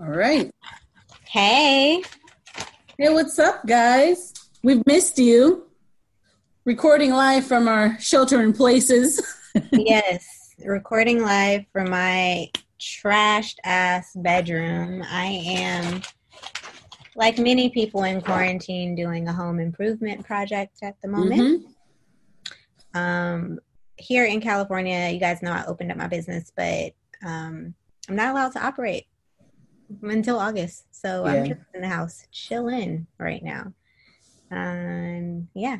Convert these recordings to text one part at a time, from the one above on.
All right. Hey. Hey, what's up, guys? We've missed you. Recording live from our shelter in places. yes, recording live from my trashed ass bedroom. I am, like many people in quarantine, doing a home improvement project at the moment. Mm-hmm. Um, here in California, you guys know I opened up my business, but um, I'm not allowed to operate until August. So yeah. I'm just in the house chilling right now. Um, yeah.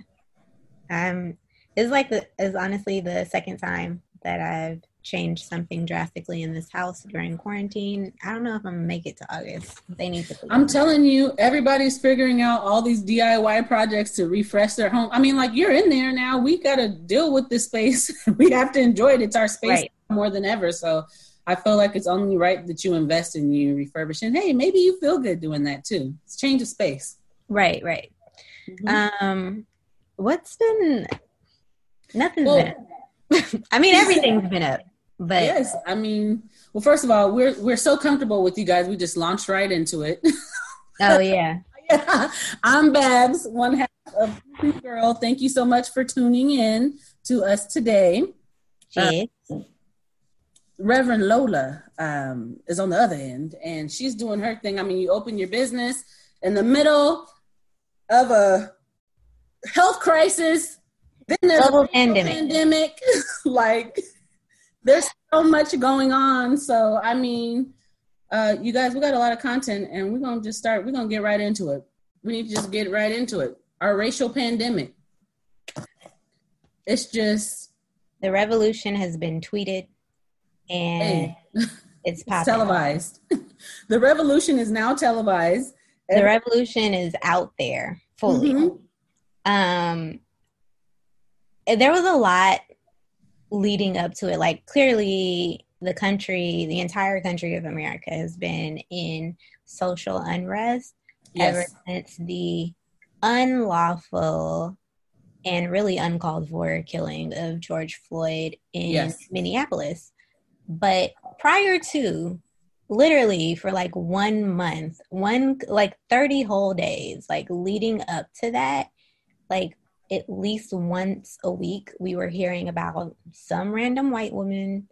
Um, it's like the is honestly the second time that I've changed something drastically in this house during quarantine. I don't know if I'm gonna make it to August. They need to. I'm telling you, everybody's figuring out all these DIY projects to refresh their home. I mean, like you're in there now. We got to deal with this space. we have to enjoy it. It's our space right. more than ever. So I feel like it's only right that you invest in you refurbish. And hey, maybe you feel good doing that too. It's change of space. Right, right. Mm-hmm. Um, what's been nothing's well, been. I mean, everything's been up. But yes, I mean, well, first of all, we're we're so comfortable with you guys. We just launched right into it. oh yeah. yeah. I'm Babs, one half of Girl. Thank you so much for tuning in to us today. Yes. Uh, Reverend Lola um, is on the other end, and she's doing her thing. I mean, you open your business in the middle of a health crisis, then there's Global a pandemic. pandemic. like, there's so much going on. So, I mean, uh, you guys, we got a lot of content, and we're gonna just start. We're gonna get right into it. We need to just get right into it. Our racial pandemic. It's just the revolution has been tweeted and hey. it's, it's televised. the revolution is now televised. The revolution is out there fully. Mm-hmm. Um, there was a lot leading up to it. Like clearly, the country, the entire country of America, has been in social unrest yes. ever since the unlawful and really uncalled for killing of George Floyd in yes. Minneapolis. But prior to, literally for like one month, one like 30 whole days, like leading up to that, like at least once a week, we were hearing about some random white woman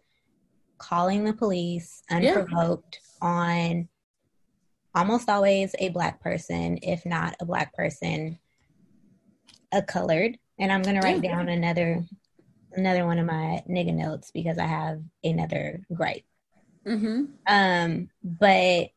calling the police unprovoked yeah. on almost always a black person, if not a black person, a colored. And I'm going to write yeah. down another another one of my nigga notes because I have another gripe. Mm-hmm. Um, but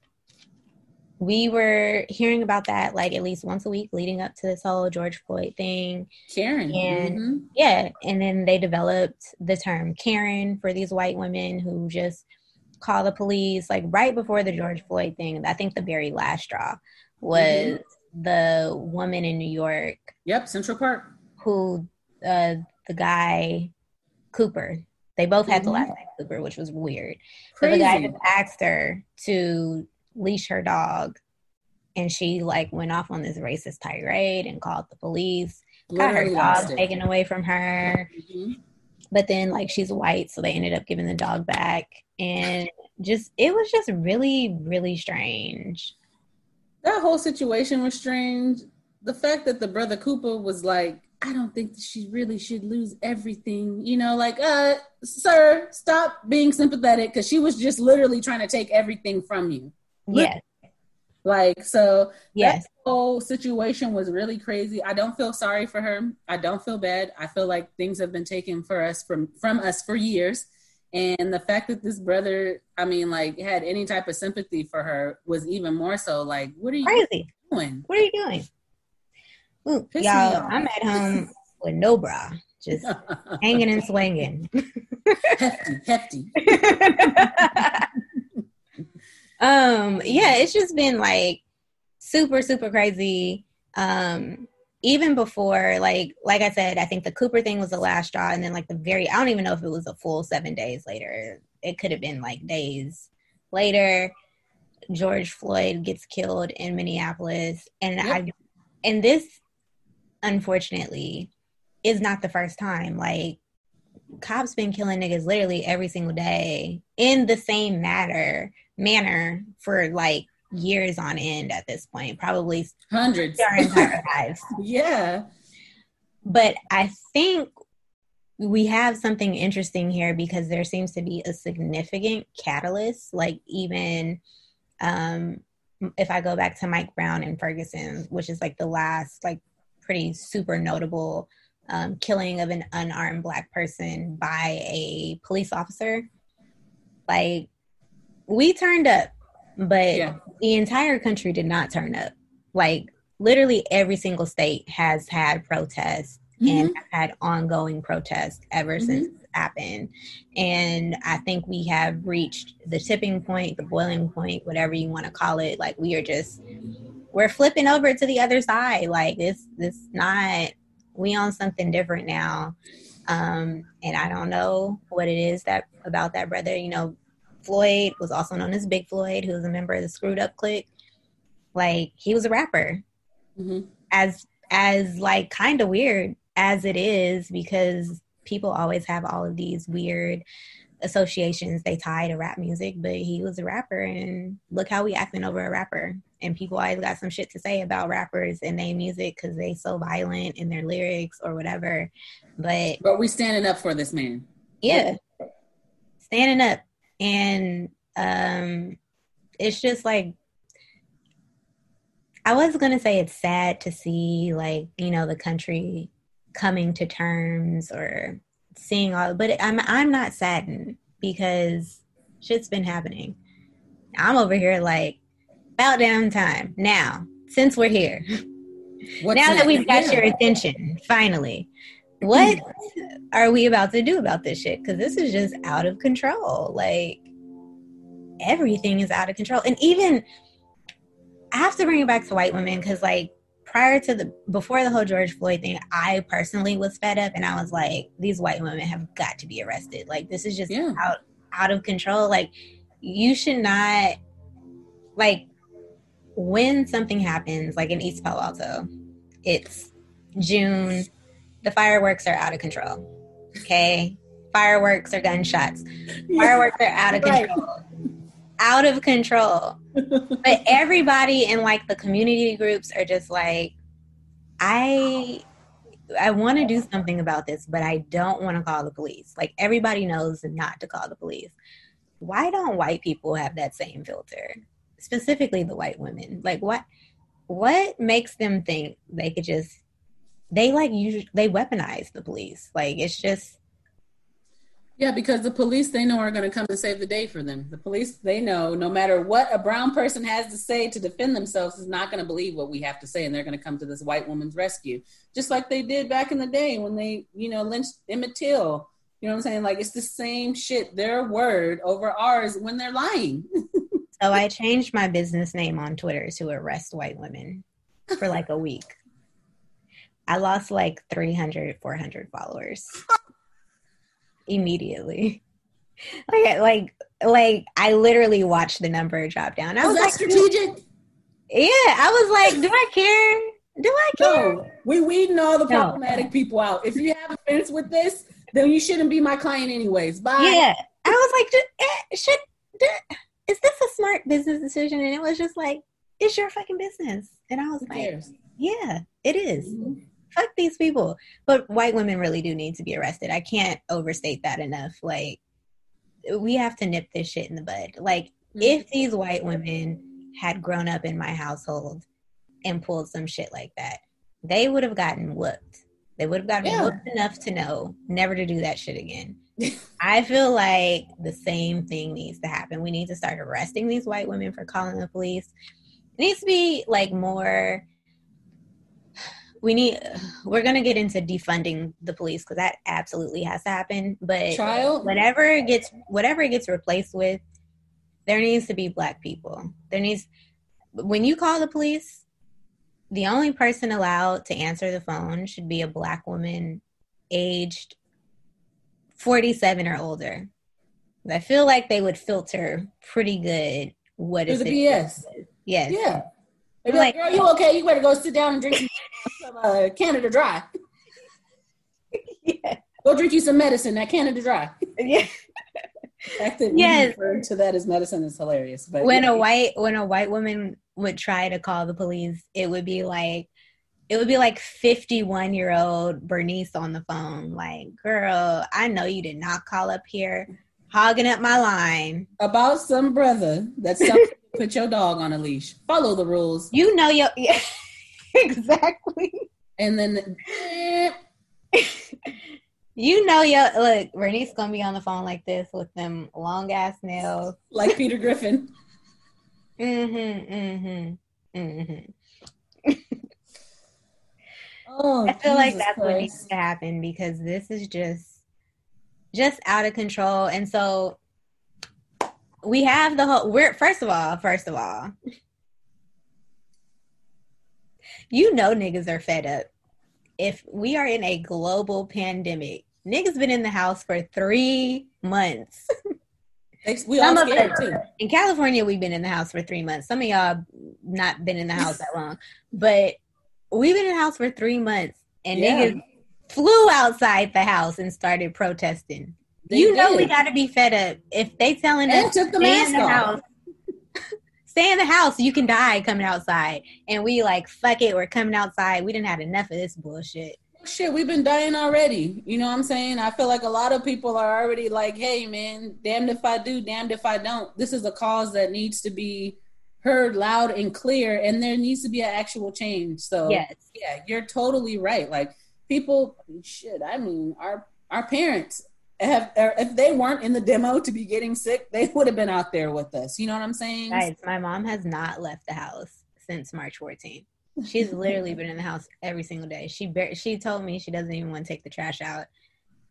we were hearing about that like at least once a week leading up to this whole George Floyd thing. Karen. And mm-hmm. yeah, and then they developed the term Karen for these white women who just call the police like right before the George Floyd thing. I think the very last straw was mm-hmm. the woman in New York. Yep, Central Park. Who uh, the guy Cooper. They both had mm-hmm. the last name Cooper, which was weird. Crazy. So the guy just asked her to leash her dog, and she like went off on this racist tirade and called the police. got her dog taken away from her. Mm-hmm. But then like she's white, so they ended up giving the dog back, and just it was just really really strange. That whole situation was strange. The fact that the brother Cooper was like I don't think that she really should lose everything. You know, like, uh, sir, stop being sympathetic because she was just literally trying to take everything from you. Yes. Like, so yes. that whole situation was really crazy. I don't feel sorry for her. I don't feel bad. I feel like things have been taken for us from from us for years. And the fact that this brother, I mean, like, had any type of sympathy for her was even more so like, what are you crazy. doing? What are you doing? Ooh, y'all, I'm at home with no bra, just hanging and swinging. hefty, hefty. um, yeah, it's just been like super, super crazy. Um, even before, like, like I said, I think the Cooper thing was the last straw, and then like the very, I don't even know if it was a full seven days later. It could have been like days later. George Floyd gets killed in Minneapolis, and yep. I, and this unfortunately, is not the first time. Like cops been killing niggas literally every single day in the same matter manner for like years on end at this point, probably hundreds our entire lives. Yeah. But I think we have something interesting here because there seems to be a significant catalyst, like even um if I go back to Mike Brown and Ferguson, which is like the last like pretty super notable um, killing of an unarmed black person by a police officer. Like we turned up, but yeah. the entire country did not turn up. Like literally every single state has had protests mm-hmm. and had ongoing protests ever mm-hmm. since it happened. And I think we have reached the tipping point, the boiling point, whatever you want to call it. Like we are just we're flipping over to the other side. Like this this not we on something different now. Um, and I don't know what it is that about that brother. You know, Floyd was also known as Big Floyd, who was a member of the Screwed Up Clique. Like he was a rapper. Mm-hmm. As as like kind of weird as it is because people always have all of these weird associations they tie to rap music, but he was a rapper and look how we acting over a rapper. And people always got some shit to say about rappers and their music because they so violent in their lyrics or whatever. But But we standing up for this man. Yeah. Standing up. And um it's just like I was gonna say it's sad to see like, you know, the country coming to terms or seeing all but I'm I'm not saddened because shit's been happening. I'm over here like about damn time now since we're here. What's now that, we've got your attention, finally, what mm. are we about to do about this shit? Because this is just out of control. Like everything is out of control, and even I have to bring it back to white women because like prior to the before the whole George Floyd thing, I personally was fed up and I was like, these white women have got to be arrested. Like this is just yeah. out out of control. Like you should not like when something happens, like in East Palo Alto, it's June, the fireworks are out of control. Okay. Fireworks are gunshots. Fireworks are out of control. Out of control but everybody in like the community groups are just like, I I want to do something about this, but I don't want to call the police. Like everybody knows not to call the police. Why don't white people have that same filter? Specifically the white women. Like what what makes them think they could just they like usually they weaponize the police. Like it's just yeah, because the police they know are going to come and save the day for them. The police they know no matter what a brown person has to say to defend themselves is not going to believe what we have to say, and they're going to come to this white woman's rescue, just like they did back in the day when they, you know, lynched Emmett Till. You know what I'm saying? Like it's the same shit. Their word over ours when they're lying. so I changed my business name on Twitter to arrest white women for like a week. I lost like 300, 400 followers immediately. Like, like, like, I literally watched the number drop down. I was, was like, strategic. Yeah, I was like, do I care? Do I care? No, we weeding all the problematic no. people out. If you have offense with this, then you shouldn't be my client anyways. Bye. Yeah, I was like, eh, should is this a smart business decision? And it was just like, it's your fucking business. And I was Who like, cares? yeah, it is. Mm-hmm fuck these people. But white women really do need to be arrested. I can't overstate that enough. Like, we have to nip this shit in the bud. Like, mm-hmm. if these white women had grown up in my household and pulled some shit like that, they would have gotten whooped. They would have gotten yeah. whooped enough to know never to do that shit again. I feel like the same thing needs to happen. We need to start arresting these white women for calling the police. It needs to be like more we need we're going to get into defunding the police because that absolutely has to happen but Child? whatever it gets whatever it gets replaced with there needs to be black people. There needs when you call the police the only person allowed to answer the phone should be a black woman aged 47 or older. I feel like they would filter pretty good what is the bs yes. Yeah like, like, girl, you okay? You better go sit down and drink some uh, Canada Dry. yeah. Go drink you some medicine. That Canada Dry. Yeah. fact that yes. refer to that as medicine is hilarious. But when yeah. a white when a white woman would try to call the police, it would be like it would be like 51 year old Bernice on the phone, like, girl, I know you did not call up here hogging up my line about some brother that's put your dog on a leash. Follow the rules. You know your yeah, exactly. And then you know your look, Bernice gonna be on the phone like this with them long ass nails. Like Peter Griffin. mm-hmm. Mm-hmm. Mm-hmm. oh, I feel Jesus like that's Christ. what needs to happen because this is just just out of control. And so we have the whole we're first of all, first of all, you know niggas are fed up. If we are in a global pandemic, niggas been in the house for three months. we all scared too. In California, we've been in the house for three months. Some of y'all not been in the house that long, but we've been in the house for three months, and yeah. niggas flew outside the house and started protesting. They you know we got to be fed up if they telling and us took the stay in the off. house. stay in the house, you can die coming outside, and we like fuck it, we're coming outside. We didn't have enough of this bullshit. Oh, shit, we've been dying already. You know what I'm saying? I feel like a lot of people are already like, "Hey, man, damned if I do, damned if I don't." This is a cause that needs to be heard loud and clear, and there needs to be an actual change. So, yes, yeah, you're totally right. Like people shit i mean our our parents have if they weren't in the demo to be getting sick they would have been out there with us you know what i'm saying guys my mom has not left the house since march 14th she's literally been in the house every single day she bar- she told me she doesn't even want to take the trash out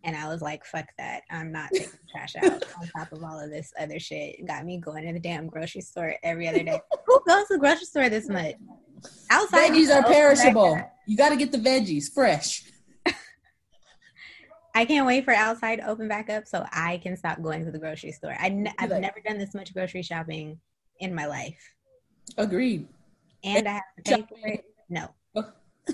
and I was like, fuck that. I'm not taking the trash out on top of all of this other shit. Got me going to the damn grocery store every other day. Who goes to the grocery store this much? Outside veggies are perishable. You got to get the veggies fresh. I can't wait for outside to open back up so I can stop going to the grocery store. I n- I've like, never done this much grocery shopping in my life. Agreed. And I have to pay for it. No. Oh.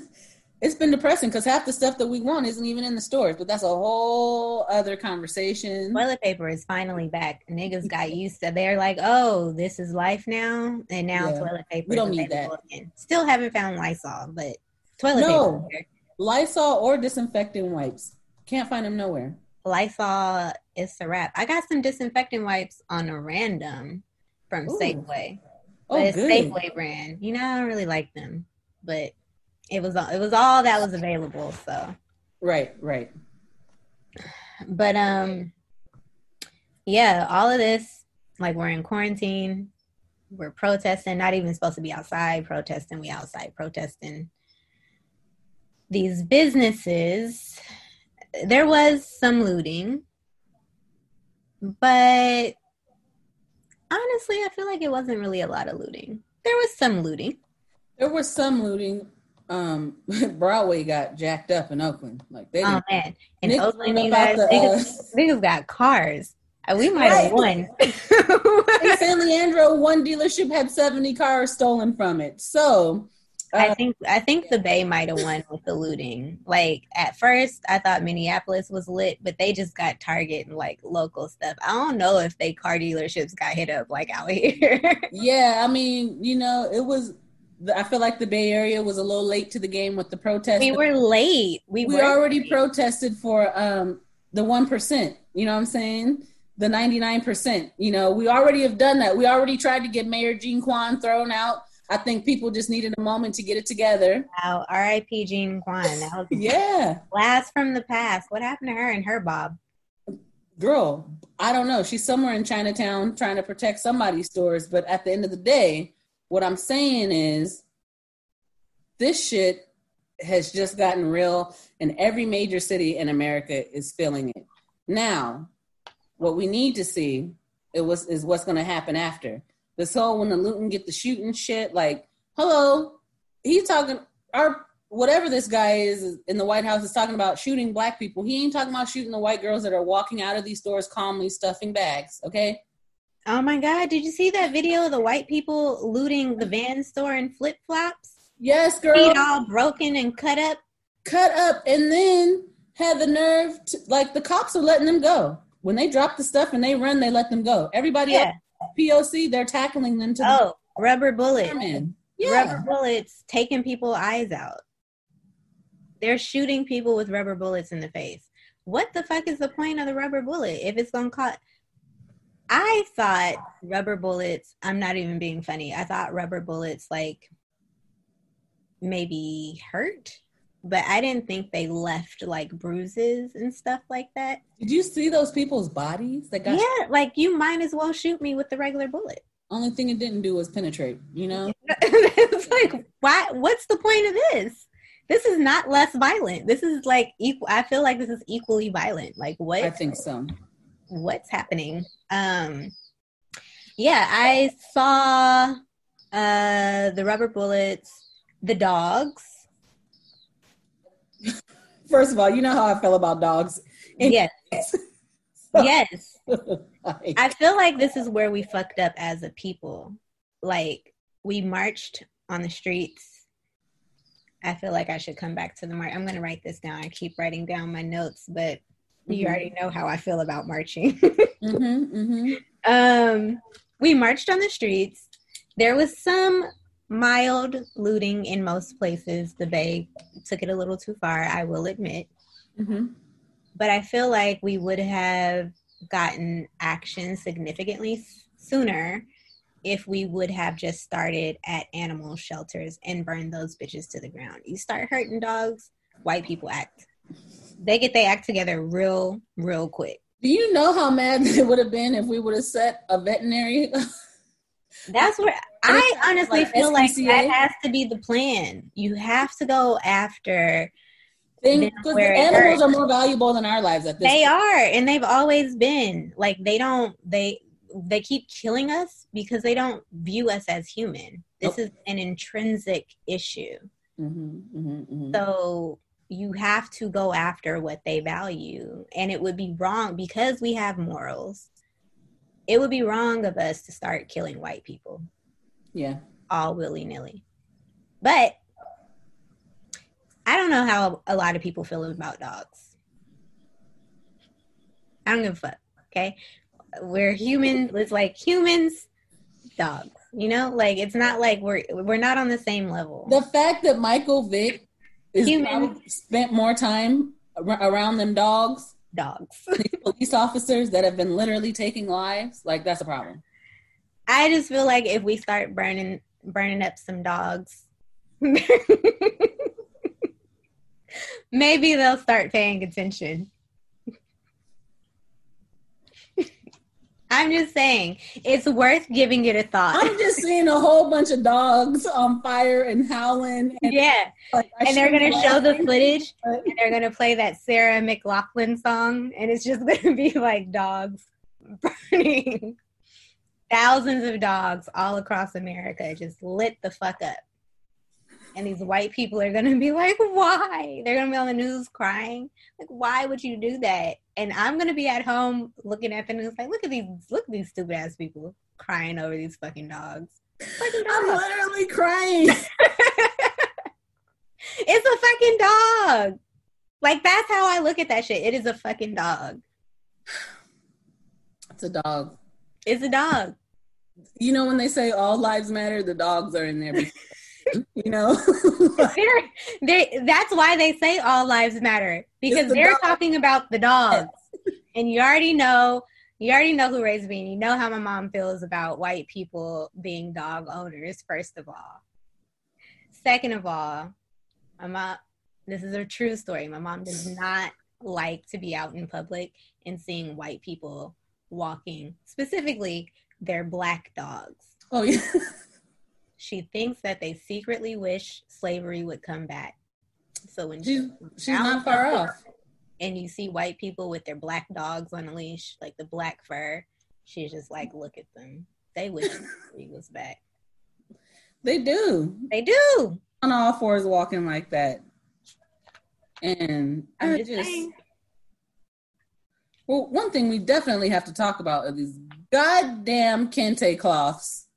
It's been depressing because half the stuff that we want isn't even in the stores, but that's a whole other conversation. Toilet paper is finally back. Niggas got used to. They're like, "Oh, this is life now," and now yeah. toilet paper. We don't need that. Again. Still haven't found Lysol, but toilet no. paper. Lysol or disinfectant wipes. Can't find them nowhere. Lysol is a wrap. I got some disinfectant wipes on a random from Ooh. Safeway. Oh, but it's good. Safeway brand. You know, I don't really like them, but it was it was all that was available. So right, right. But um, yeah, all of this like we're in quarantine, we're protesting. Not even supposed to be outside protesting. We outside protesting. These businesses, there was some looting, but honestly, I feel like it wasn't really a lot of looting. There was some looting. There was some looting um Broadway got jacked up in Oakland. Like they Oh man. In Oakland you guys the, niggas, uh, niggas got cars. Uh, we might have won. in San Leandro, one dealership had 70 cars stolen from it. So uh, I think I think the Bay might have won with the looting. Like at first, I thought Minneapolis was lit, but they just got Target and like local stuff. I don't know if they car dealerships got hit up like out here. yeah, I mean, you know, it was I feel like the Bay Area was a little late to the game with the protest. We were late. We, we already late. protested for um, the one percent. You know what I'm saying? The 99 percent. You know, we already have done that. We already tried to get Mayor Jean Quan thrown out. I think people just needed a moment to get it together. Wow, R.I.P. Jean Quan. Yeah, last from the past. What happened to her and her Bob? Girl, I don't know. She's somewhere in Chinatown trying to protect somebody's stores, but at the end of the day, what I'm saying is, this shit has just gotten real, and every major city in America is feeling it. Now, what we need to see it was is what's going to happen after this whole when the looting get the shooting shit. Like, hello, he's talking our whatever this guy is in the White House is talking about shooting black people. He ain't talking about shooting the white girls that are walking out of these stores calmly stuffing bags. Okay, Oh my God. Did you see that video of the white people looting the van store in flip flops? Yes, girl. Feet all broken and cut up. Cut up. And then had the nerve to like the cops are letting them go when they drop the stuff and they run, they let them go. Everybody yeah. else, POC, they're tackling them to oh the rubber bullets. Yeah. Rubber bullets taking people eyes out. They're shooting people with rubber bullets in the face. What the fuck is the point of the rubber bullet if it's gonna cut? I thought rubber bullets. I'm not even being funny. I thought rubber bullets like maybe hurt but I didn't think they left like bruises and stuff like that. Did you see those people's bodies that got? Yeah, like you might as well shoot me with the regular bullet. Only thing it didn't do was penetrate. You know, it's like why? What's the point of this? This is not less violent. This is like equal. I feel like this is equally violent. Like what? I think so. What's happening? Um, yeah, I saw uh the rubber bullets, the dogs First of all, you know how I feel about dogs. Yes. yes. I feel like this is where we fucked up as a people. Like we marched on the streets. I feel like I should come back to the march. I'm going to write this down. I keep writing down my notes, but mm-hmm. you already know how I feel about marching. mm-hmm, mm-hmm. Um, we marched on the streets. There was some mild looting in most places. The Bay took it a little too far, I will admit. Mm-hmm. But I feel like we would have gotten action significantly sooner if we would have just started at animal shelters and burned those bitches to the ground. You start hurting dogs, white people act. They get they act together real, real quick. Do you know how mad it would have been if we would have set a veterinary That's where I honestly like feel like that has to be the plan. You have to go after things animals are more valuable than our lives at this They point. are, and they've always been. Like they don't they they keep killing us because they don't view us as human. This nope. is an intrinsic issue. Mm-hmm, mm-hmm, mm-hmm. So you have to go after what they value, and it would be wrong because we have morals it would be wrong of us to start killing white people. Yeah. All willy nilly. But I don't know how a lot of people feel about dogs. I don't give a fuck. Okay. We're human. It's like humans, dogs. You know, like it's not like we're we're not on the same level. The fact that Michael Vick is spent more time around them dogs dogs. police officers that have been literally taking lives, like that's a problem. I just feel like if we start burning burning up some dogs, maybe they'll start paying attention. I'm just saying it's worth giving it a thought. I'm just seeing a whole bunch of dogs on fire and howling. And, yeah, like, and they're gonna show the footage, but... and they're gonna play that Sarah McLachlan song, and it's just gonna be like dogs burning. Thousands of dogs all across America just lit the fuck up. And these white people are gonna be like, why? They're gonna be on the news crying. Like, why would you do that? And I'm gonna be at home looking at the news like, look at these look at these stupid ass people crying over these fucking dogs. Fucking dogs. I'm literally crying. it's a fucking dog. Like that's how I look at that shit. It is a fucking dog. It's a dog. It's a dog. You know when they say all lives matter, the dogs are in there. you know they're, they that's why they say all lives matter because the they're dog. talking about the dogs and you already know you already know who raised me and you know how my mom feels about white people being dog owners first of all second of all my mom this is a true story my mom does not like to be out in public and seeing white people walking specifically their black dogs oh yeah she thinks that they secretly wish slavery would come back. So when she's, she's not far off, and you see white people with their black dogs on a leash, like the black fur, she's just like, look at them. They wish slavery was back. They do. They do. On all fours, walking like that, and I'm just. just well, one thing we definitely have to talk about are these goddamn kente cloths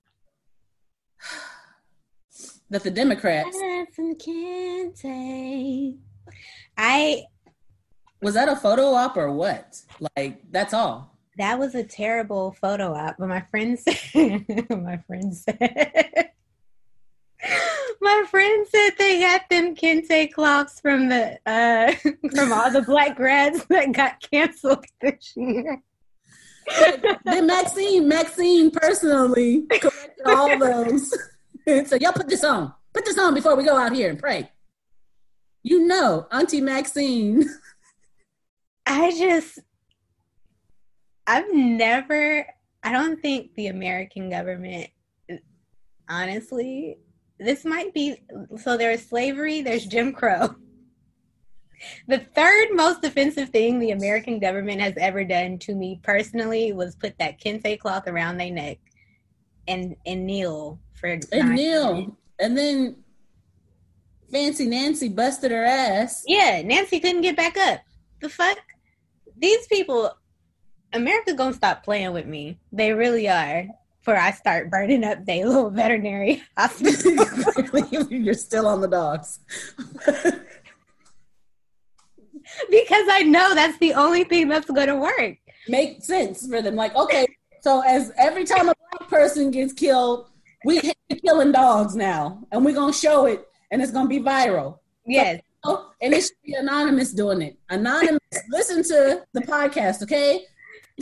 that the Democrats. Some kente. I Was that a photo op or what? Like that's all. That was a terrible photo op, but my friend said my friend said my friend said they got them kente cloths from the uh from all the black grads that got canceled this year. then Maxine, Maxine personally collected all those. so y'all put this on. Put this on before we go out here and pray. You know, Auntie Maxine. I just I've never I don't think the American government honestly this might be so there's slavery, there's Jim Crow. The third most offensive thing the American government has ever done to me personally was put that kente cloth around their neck and and kneel for and kneel. Minutes. And then Fancy Nancy busted her ass. Yeah, Nancy couldn't get back up. The fuck? These people America gonna stop playing with me. They really are before I start burning up their little veterinary hospital. You're still on the dogs. because I know that's the only thing that's going to work. Make sense for them. Like, okay, so as every time a black person gets killed, we killing dogs now, and we're gonna show it, and it's gonna be viral. Yes. So, and it should be anonymous doing it. Anonymous. listen to the podcast, okay?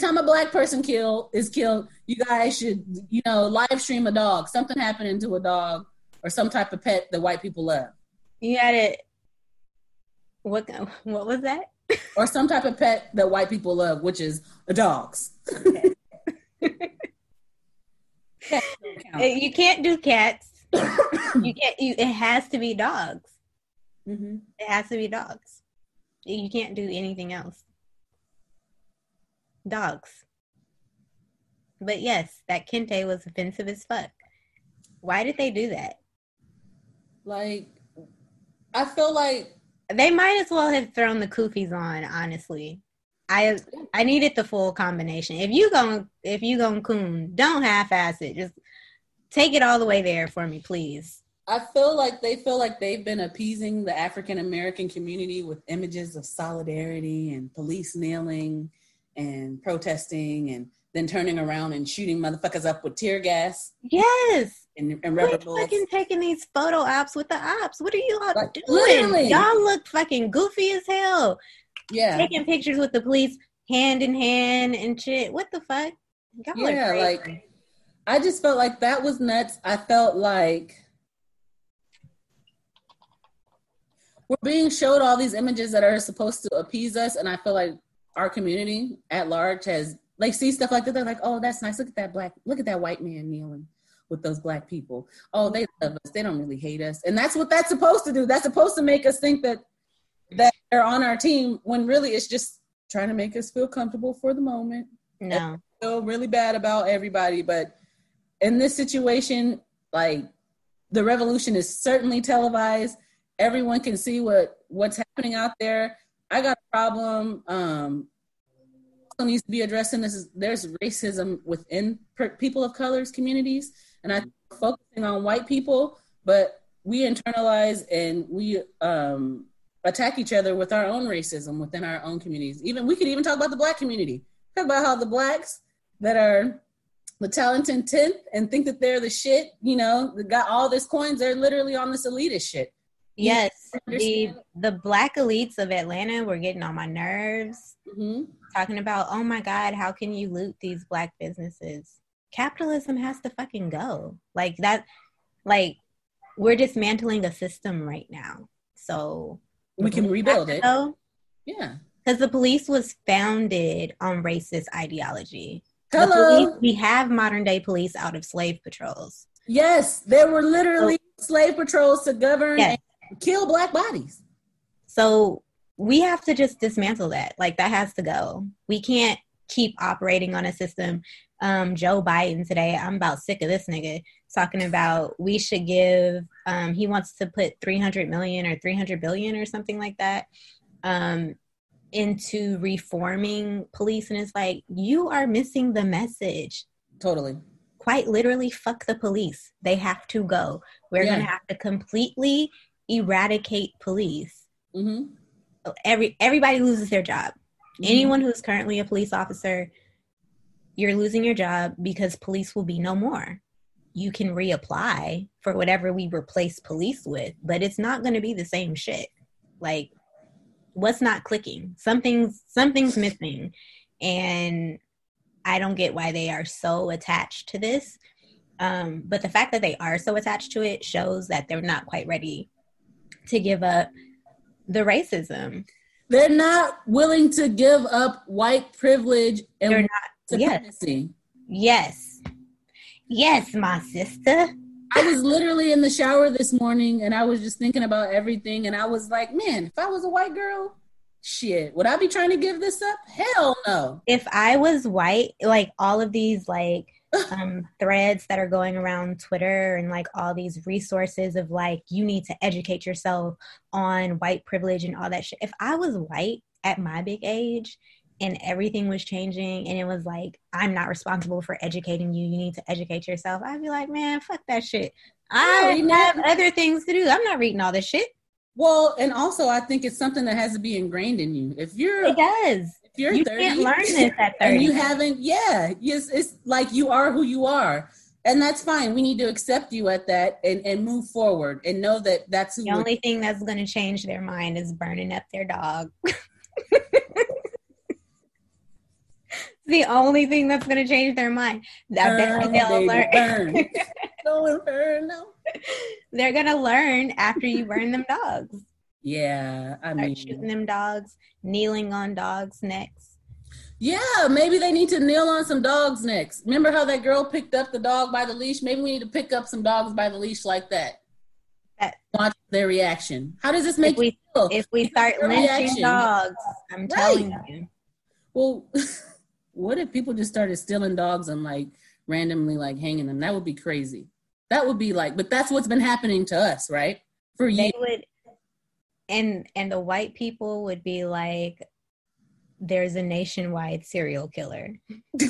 Time a black person kill is killed, you guys should, you know, live stream a dog. Something happening to a dog or some type of pet that white people love. You had it. What what was that? or some type of pet that white people love, which is dogs. you can't do cats. you can't. You, it has to be dogs. Mm-hmm. It has to be dogs. You can't do anything else dogs. But yes, that kente was offensive as fuck. Why did they do that? Like, I feel like they might as well have thrown the kufis on. Honestly, I I needed the full combination. If you go if you go coon, don't half ass it. Just take it all the way there for me, please. I feel like they feel like they've been appeasing the African American community with images of solidarity and police kneeling and protesting and then turning around and shooting motherfuckers up with tear gas. Yes. And, and rubber bullets. fucking taking these photo ops with the ops. What are you all like, doing? Literally. Y'all look fucking goofy as hell. Yeah. Taking pictures with the police hand in hand and shit. What the fuck? Y'all yeah, like I just felt like that was nuts. I felt like we're being showed all these images that are supposed to appease us, and I feel like our community at large has they see stuff like that. They're like, oh, that's nice. Look at that black, look at that white man kneeling with those black people. Oh, they love us. They don't really hate us. And that's what that's supposed to do. That's supposed to make us think that that they're on our team when really it's just trying to make us feel comfortable for the moment. No. Feel really bad about everybody. But in this situation, like the revolution is certainly televised. Everyone can see what what's happening out there. I got a problem. Um, also needs to be addressed in this is there's racism within per- people of colors communities, and I focusing on white people, but we internalize and we um, attack each other with our own racism within our own communities. Even we could even talk about the black community. Talk about how the blacks that are the talented tenth and think that they're the shit, you know, got all this coins, they're literally on this elitist shit. Yes, the the black elites of Atlanta were getting on my nerves. Mm-hmm. Talking about, oh my god, how can you loot these black businesses? Capitalism has to fucking go. Like that. Like we're dismantling a system right now, so we can rebuild it. Go. Yeah, because the police was founded on racist ideology. Hello. Police, we have modern day police out of slave patrols. Yes, there were literally so, slave patrols to govern yes kill black bodies. So we have to just dismantle that. Like that has to go. We can't keep operating on a system. Um, Joe Biden today, I'm about sick of this nigga talking about we should give. Um, he wants to put 300 million or 300 billion or something like that um, into reforming police, and it's like you are missing the message. Totally. Quite literally, fuck the police. They have to go. We're yeah. gonna have to completely eradicate police. Mm-hmm. every everybody loses their job. Mm-hmm. Anyone who's currently a police officer, you're losing your job because police will be no more. You can reapply for whatever we replace police with, but it's not going to be the same shit. Like what's not clicking? Something's something's missing. And I don't get why they are so attached to this. Um, but the fact that they are so attached to it shows that they're not quite ready to give up the racism. They're not willing to give up white privilege and they're not supremacy. Yes. yes. Yes, my sister. I was literally in the shower this morning and I was just thinking about everything and I was like, man, if I was a white girl, shit, would I be trying to give this up? Hell no. If I was white, like all of these like um, threads that are going around Twitter and like all these resources of like you need to educate yourself on white privilege and all that shit. If I was white at my big age and everything was changing and it was like I'm not responsible for educating you, you need to educate yourself. I'd be like, man, fuck that shit. I have other things to do. I'm not reading all this shit. Well, and also I think it's something that has to be ingrained in you. If you're It does you're you 30 can't learn this at 30 and you haven't yeah yes it's like you are who you are. And that's fine. We need to accept you at that and, and move forward and know that that's the only thing that's going to change their mind is burning up their dog. The only thing that's going to change their mind. Burn, they'll learn. burn. burn no. they're going to learn after you burn them dogs yeah, I mean, shooting them dogs, kneeling on dogs' necks. Yeah, maybe they need to kneel on some dogs' necks. Remember how that girl picked up the dog by the leash? Maybe we need to pick up some dogs by the leash like that. that Watch their reaction. How does this make if we, feel? If we start lynching dogs, I'm right. telling you. Well, what if people just started stealing dogs and like randomly like hanging them? That would be crazy. That would be like, but that's what's been happening to us, right? For you. They would and and the white people would be like there's a nationwide serial killer.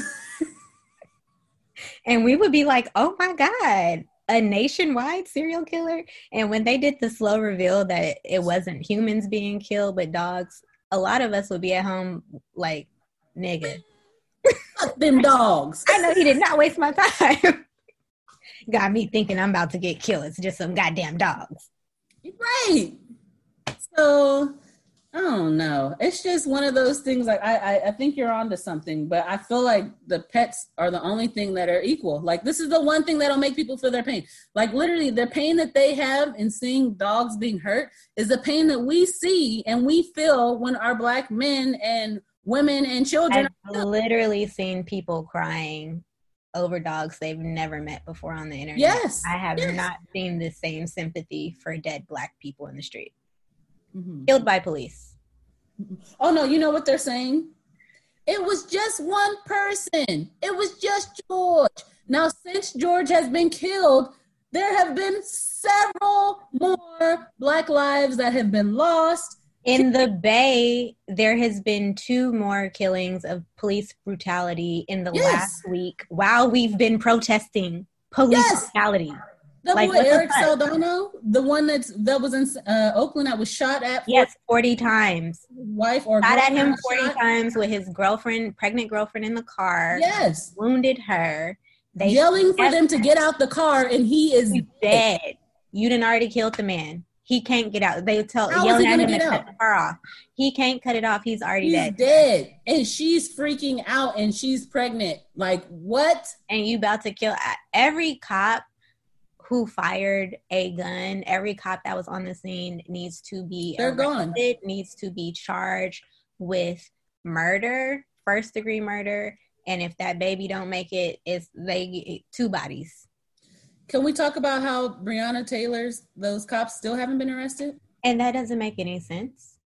And we would be like oh my god a nationwide serial killer? And when they did the slow reveal that it wasn't humans being killed but dogs a lot of us would be at home like nigga Fuck them dogs. I know he did not waste my time. Got me thinking i'm about to get killed. It's just some goddamn dogs. Right so I don't know. It's just one of those things. Like I, I, I think you're onto something, but I feel like the pets are the only thing that are equal. Like this is the one thing that'll make people feel their pain. Like literally, the pain that they have in seeing dogs being hurt is the pain that we see and we feel when our black men and women and children. I've literally seen people crying over dogs they've never met before on the internet. Yes, I have yes. not seen the same sympathy for dead black people in the street mm-hmm. killed by police. Oh no, you know what they're saying? It was just one person. It was just George. Now, since George has been killed, there have been several more Black lives that have been lost. In the Bay, there has been two more killings of police brutality in the yes. last week while we've been protesting police yes. brutality. The like, boy Eric Salgado, the one that's that was in uh, Oakland, that was shot at. yes, forty times. Wife or shot at him forty shot? times with his girlfriend, pregnant girlfriend, in the car. Yes, wounded her. They yelling for them to get out the car, and he is dead. dead. You didn't already killed the man. He can't get out. They tell How yelling at him to cut the car off. He can't cut it off. He's already He's dead. dead, and she's freaking out, and she's pregnant. Like what? And you about to kill every cop who fired a gun. Every cop that was on the scene needs to be They're arrested, gone. needs to be charged with murder, first degree murder, and if that baby don't make it, it's they two bodies. Can we talk about how Breonna Taylor's those cops still haven't been arrested? And that doesn't make any sense.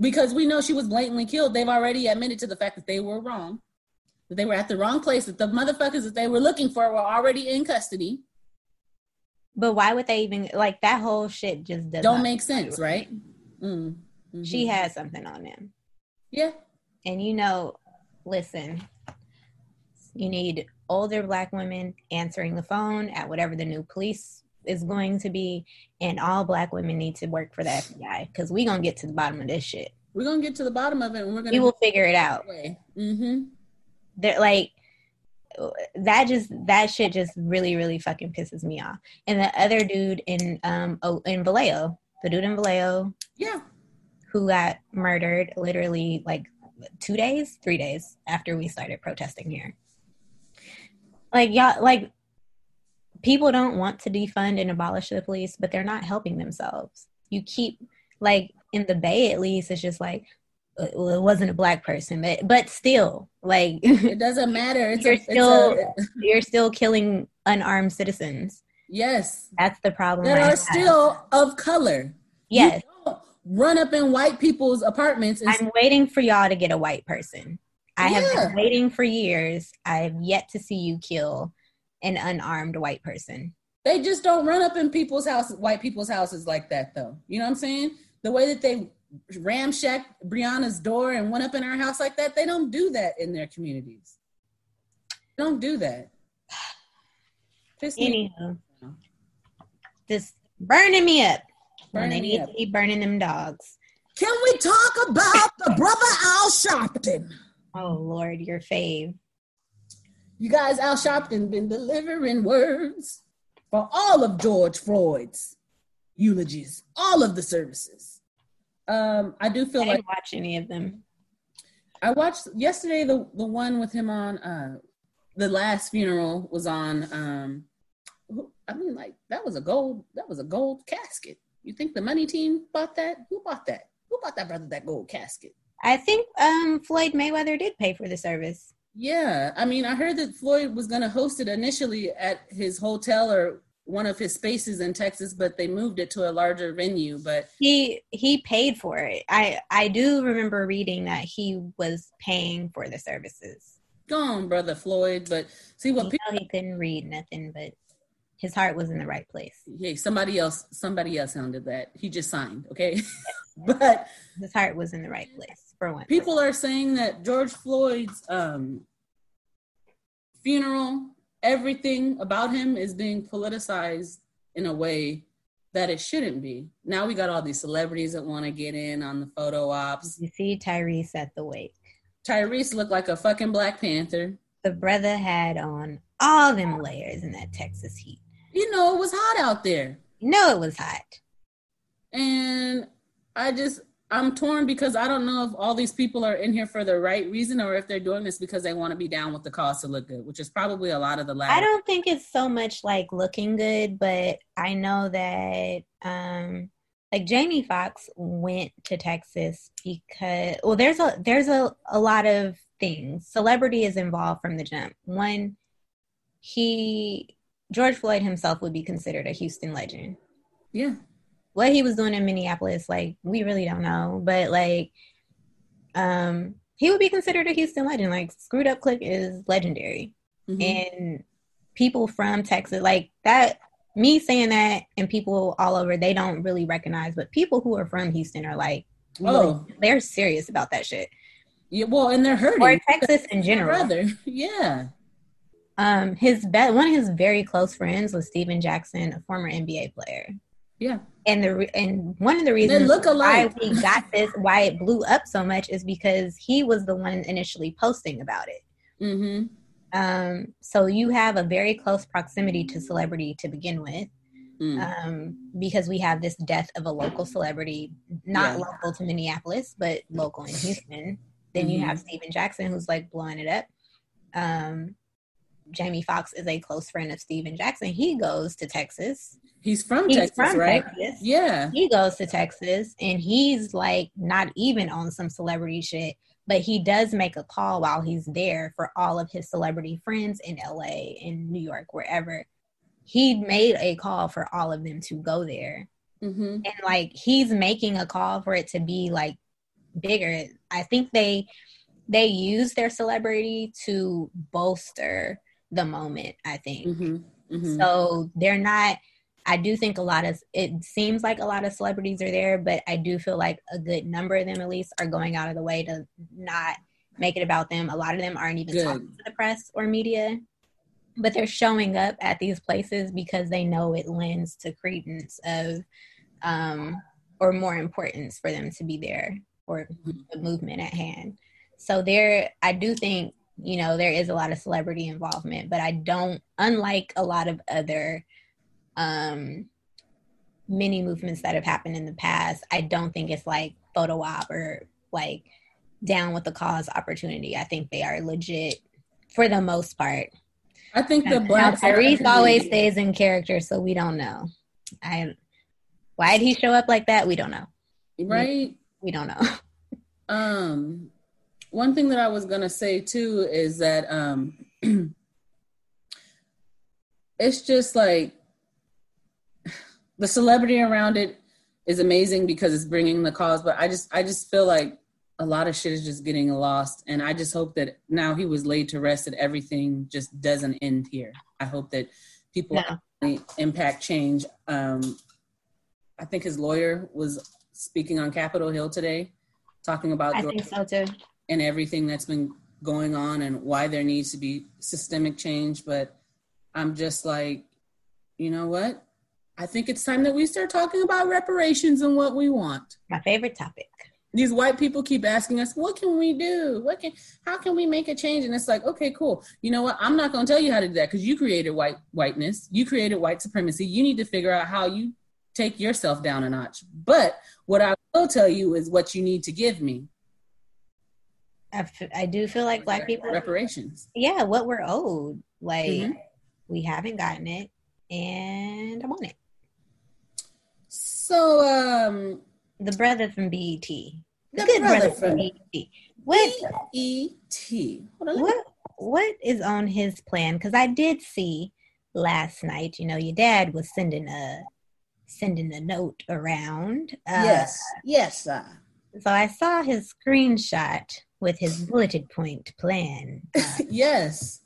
Because we know she was blatantly killed. They've already admitted to the fact that they were wrong. That they were at the wrong place, that the motherfuckers that they were looking for were already in custody but why would they even like that whole shit just does don't make sense, right? Mm, mm-hmm. She has something on them. Yeah. And you know, listen, you need older black women answering the phone at whatever the new police is going to be, and all black women need to work for the FBI because we're gonna get to the bottom of this shit. We're gonna get to the bottom of it, and we're gonna. We will figure it out. Mm-hmm. They're like that. Just that shit just really, really fucking pisses me off. And the other dude in um oh, in Vallejo, the dude in Vallejo, yeah, who got murdered literally like two days, three days after we started protesting here. Like y'all, like people don't want to defund and abolish the police, but they're not helping themselves. You keep like in the Bay, at least, it's just like well, it wasn't a black person, but but still, like it doesn't matter. It's you're a, still a, you're still killing unarmed citizens. Yes, that's the problem. That are still of color. Yes, run up in white people's apartments. And- I'm waiting for y'all to get a white person. I yeah. have been waiting for years. I have yet to see you kill an unarmed white person. They just don't run up in people's houses, white people's houses like that, though. You know what I'm saying? The way that they ramshacked Breonna's door and went up in her house like that, they don't do that in their communities. They don't do that. Piss Anywho, just burning me up burning they need up. to be burning them dogs. Can we talk about the brother Al Sharpton? Oh Lord, your fave. You guys, Al Sharpton been delivering words for all of George Floyd's eulogies, all of the services. Um, I do feel I like watch any of them. I watched yesterday the the one with him on uh the last funeral was on um I mean like that was a gold that was a gold casket. You think the money team bought that? Who bought that? Who bought that brother that gold casket? I think um, Floyd Mayweather did pay for the service. Yeah, I mean, I heard that Floyd was going to host it initially at his hotel or one of his spaces in Texas, but they moved it to a larger venue. But he he paid for it. I I do remember reading that he was paying for the services. Gone, brother Floyd. But see what people he couldn't read nothing, but his heart was in the right place. Hey, somebody else somebody else sounded that. He just signed, okay? but his heart was in the right place for one. People are saying that George Floyd's um, funeral, everything about him is being politicized in a way that it shouldn't be. Now we got all these celebrities that want to get in on the photo ops. You see Tyrese at the wake. Tyrese looked like a fucking Black Panther. The brother had on all them layers in that Texas heat. You know, it was hot out there. You know, it was hot. And I just I'm torn because I don't know if all these people are in here for the right reason or if they're doing this because they want to be down with the cause to look good, which is probably a lot of the latter. I don't think it's so much like looking good, but I know that um like Jamie Foxx went to Texas because well there's a there's a, a lot of things. Celebrity is involved from the jump. One, he George Floyd himself would be considered a Houston legend. Yeah what he was doing in Minneapolis, like we really don't know, but like, um, he would be considered a Houston legend. Like, Screwed Up Click is legendary, mm-hmm. and people from Texas, like that. Me saying that, and people all over, they don't really recognize, but people who are from Houston are like, oh, they're serious about that shit. Yeah, well, and they're hurting. Or Texas in general. Brother, yeah. Um, his be- one of his very close friends was Stephen Jackson, a former NBA player. Yeah. And the and one of the reasons why we got this, why it blew up so much, is because he was the one initially posting about it. Mm-hmm. Um, so you have a very close proximity to celebrity to begin with, mm. um, because we have this death of a local celebrity, not yeah. local to Minneapolis, but local in Houston. Then mm-hmm. you have Stephen Jackson, who's like blowing it up. Um, Jamie Foxx is a close friend of Stephen Jackson. He goes to Texas He's from he's Texas, from right? Texas. Yeah. He goes to Texas and he's like not even on some celebrity shit, but he does make a call while he's there for all of his celebrity friends in LA, in New York, wherever. He made a call for all of them to go there. Mm-hmm. And like he's making a call for it to be like bigger. I think they they use their celebrity to bolster the moment, I think. Mm-hmm. Mm-hmm. So they're not I do think a lot of it seems like a lot of celebrities are there, but I do feel like a good number of them at least are going out of the way to not make it about them. A lot of them aren't even good. talking to the press or media. but they're showing up at these places because they know it lends to credence of um or more importance for them to be there for the movement at hand so there i do think you know there is a lot of celebrity involvement but i don't unlike a lot of other um many movements that have happened in the past i don't think it's like photo op or like down with the cause opportunity i think they are legit for the most part I think the black Tyrese always stays in character, so we don't know. I why did he show up like that? We don't know. Right? We, we don't know. Um, one thing that I was gonna say too is that um, it's just like the celebrity around it is amazing because it's bringing the cause, but I just I just feel like a lot of shit is just getting lost. And I just hope that now he was laid to rest that everything just doesn't end here. I hope that people yeah. impact change. Um, I think his lawyer was speaking on Capitol Hill today, talking about I think so too. and everything that's been going on and why there needs to be systemic change. But I'm just like, you know what? I think it's time that we start talking about reparations and what we want. My favorite topic. These white people keep asking us what can we do? What can how can we make a change? And it's like okay cool. You know what? I'm not going to tell you how to do that because you created white whiteness. You created white supremacy. You need to figure out how you take yourself down a notch. But what i will tell you is what you need to give me. I, f- I do feel like black people reparations. Yeah what we're owed. Like mm-hmm. we haven't gotten it and i want it so um the brother from BET. The, the good brother, brother from BET. What BET? What what is on his plan? Because I did see last night. You know, your dad was sending a sending a note around. Uh, yes, yes. Uh, so I saw his screenshot with his bulleted point plan. Uh, yes.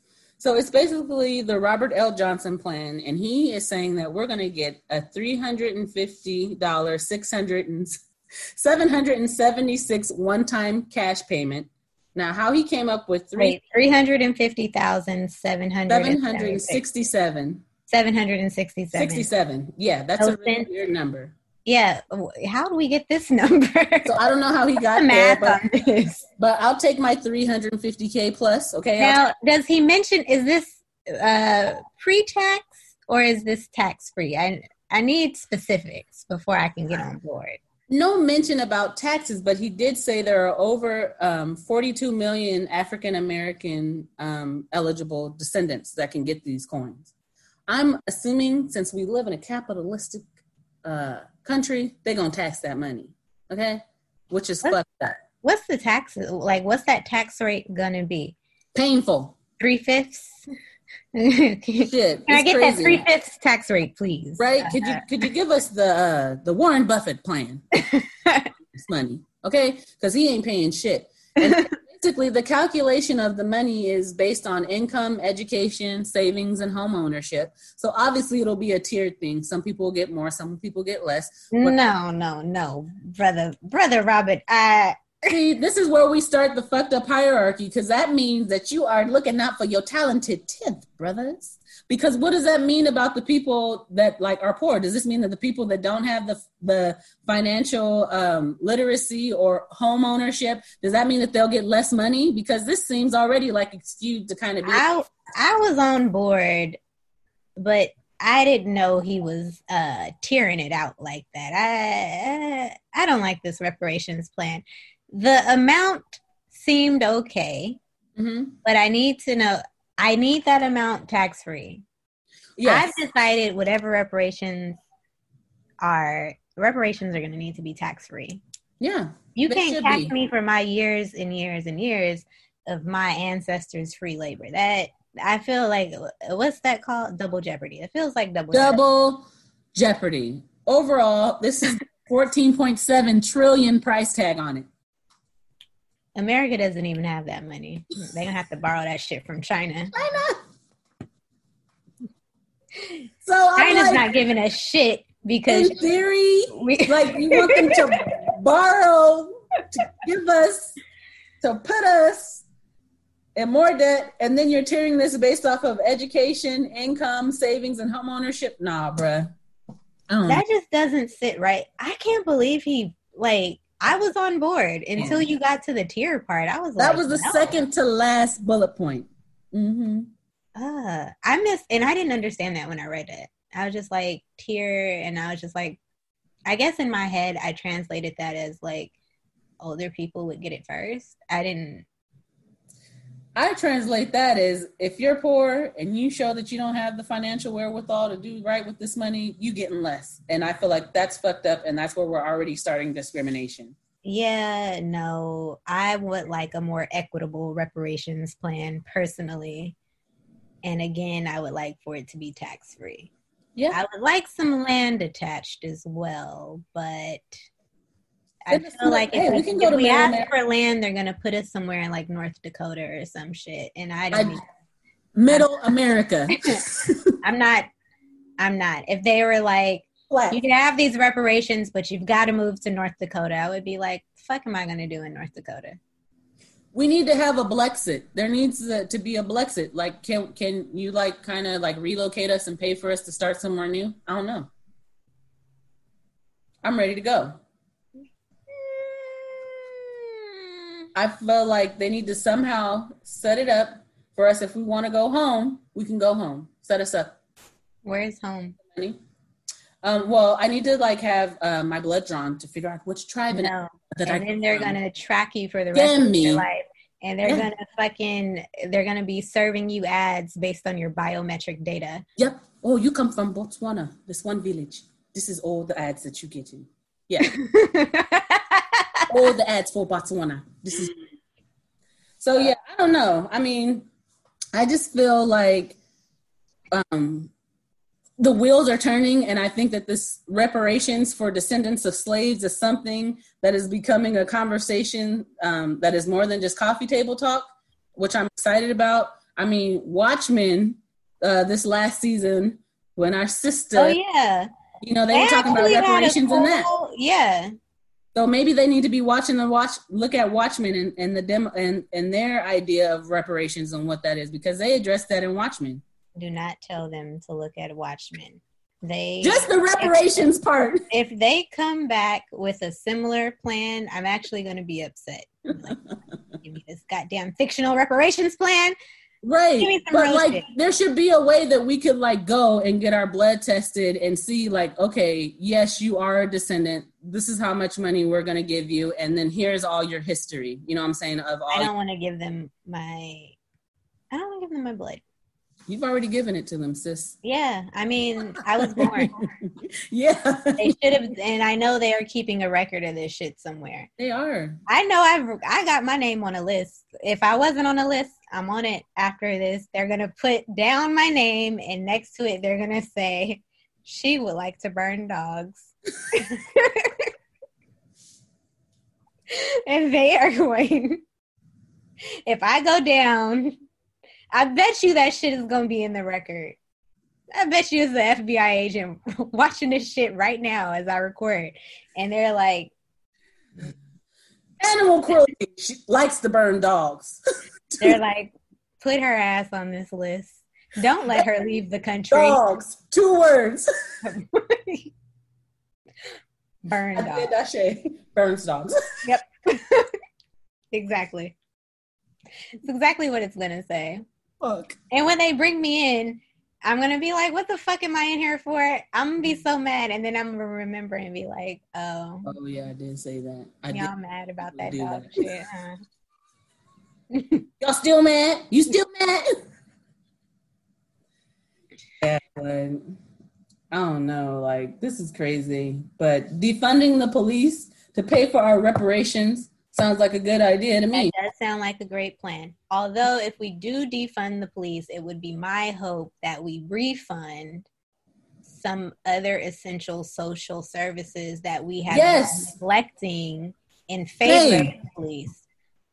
So it's basically the Robert L. Johnson plan, and he is saying that we're going to get a three hundred and fifty dollars, six hundred and 776 one-time cash payment. Now, how he came up with three three hundred and fifty thousand seven hundred seven hundred sixty-seven. Seven hundred and sixty-seven. Sixty-seven. Yeah, that's a really weird number. Yeah, how do we get this number? so I don't know how he got there, but, but I'll take my 350k plus. Okay. Now, does he mention is this uh, pre-tax or is this tax-free? I I need specifics before I can get on board no mention about taxes, but he did say there are over um, 42 million African American um, eligible descendants that can get these coins. I'm assuming since we live in a capitalistic uh, country, they're gonna tax that money, okay? Which is what's, fucked up. What's the tax like? What's that tax rate gonna be? Painful. Three fifths. Shit, Can I get crazy. that three fifths tax rate, please? Right? Could you could you give us the uh, the Warren Buffett plan? this money, okay? Because he ain't paying shit. And basically, the calculation of the money is based on income, education, savings, and home ownership. So obviously, it'll be a tiered thing. Some people get more, some people get less. no, no, no, brother, brother Robert. I See, this is where we start the fucked up hierarchy because that means that you are looking out for your talented tenth, brothers. Because what does that mean about the people that like are poor? Does this mean that the people that don't have the the financial um, literacy or home ownership, does that mean that they'll get less money? Because this seems already like skewed to kind of be. I, I was on board, but I didn't know he was uh tiering it out like that. I I don't like this reparations plan the amount seemed okay, mm-hmm. but I need to know. I need that amount tax free. Yes. I've decided whatever reparations are reparations are going to need to be tax free. Yeah, you can't tax be. me for my years and years and years of my ancestors' free labor. That I feel like what's that called? Double jeopardy. It feels like double double jeopardy. jeopardy. Overall, this is 14.7 trillion price tag on it. America doesn't even have that money. They're gonna have to borrow that shit from China. China. So I'm China's like, not giving us shit because in theory, we, like you want them to borrow to give us to put us and more debt, and then you're tiering this based off of education, income, savings, and home ownership. Nah, bruh. That just doesn't sit right. I can't believe he like. I was on board until you got to the tier part. I was that like, was the no. second to last bullet point. Mm-hmm. Uh, I missed, and I didn't understand that when I read it. I was just like tier, and I was just like, I guess in my head I translated that as like older people would get it first. I didn't I translate that as if you're poor and you show that you don't have the financial wherewithal to do right with this money, you getting less. And I feel like that's fucked up and that's where we're already starting discrimination. Yeah, no. I would like a more equitable reparations plan personally. And again, I would like for it to be tax free. Yeah. I would like some land attached as well, but I feel like hey, if we, can go if to we ask for land, they're gonna put us somewhere in like North Dakota or some shit, and I don't. I, middle America. I'm not. I'm not. If they were like, what? you can have these reparations, but you've got to move to North Dakota, I would be like, fuck, am I gonna do in North Dakota? We need to have a Blexit. There needs to, to be a Blexit. Like, can can you like kind of like relocate us and pay for us to start somewhere new? I don't know. I'm ready to go. I feel like they need to somehow set it up for us. If we want to go home, we can go home. Set us up. Where's home? Um, well, I need to like have uh, my blood drawn to figure out which tribe. No. And I, then they're gonna track you for the rest of me. your life, and they're yeah. gonna fucking they're gonna be serving you ads based on your biometric data. Yep. Oh, you come from Botswana, this one village. This is all the ads that you get in. Yeah. all the ads for Botswana. This is so yeah. I don't know. I mean, I just feel like um, the wheels are turning, and I think that this reparations for descendants of slaves is something that is becoming a conversation um, that is more than just coffee table talk, which I'm excited about. I mean, Watchmen uh, this last season when our sister, oh yeah, you know, they, they were talking about reparations and that, yeah. So maybe they need to be watching the watch, look at Watchmen and, and the demo and, and their idea of reparations and what that is because they addressed that in Watchmen. Do not tell them to look at Watchmen. They just the reparations if, part. If they come back with a similar plan, I'm actually going to be upset. Like, give me this goddamn fictional reparations plan. Right. But like there should be a way that we could like go and get our blood tested and see like, okay, yes, you are a descendant. This is how much money we're gonna give you, and then here's all your history. You know what I'm saying? Of all I don't want to give them my I don't want to give them my blood. You've already given it to them, sis. Yeah, I mean, I was born. yeah, they should have, and I know they are keeping a record of this shit somewhere. They are. I know. I've I got my name on a list. If I wasn't on a list, I'm on it. After this, they're gonna put down my name, and next to it, they're gonna say, "She would like to burn dogs." and they are going. If I go down I bet you that shit is gonna be in the record. I bet you it's the FBI agent watching this shit right now as I record, and they're like, "Animal cruelty. She likes to burn dogs." they're like, "Put her ass on this list. Don't let her leave the country." Dogs. Two words. Burn dogs. Burns dogs. Yep. exactly. It's exactly what it's gonna say fuck? And when they bring me in, I'm gonna be like, "What the fuck am I in here for?" I'm gonna be so mad, and then I'm gonna remember and be like, "Oh, oh yeah, I didn't say that. I y'all did, mad about that dog that. shit, huh?" y'all still mad? You still mad? yeah, but I don't know. Like this is crazy. But defunding the police to pay for our reparations Sounds like a good idea to me. That sound like a great plan. Although, if we do defund the police, it would be my hope that we refund some other essential social services that we have yes. been neglecting in favor hey. of the police.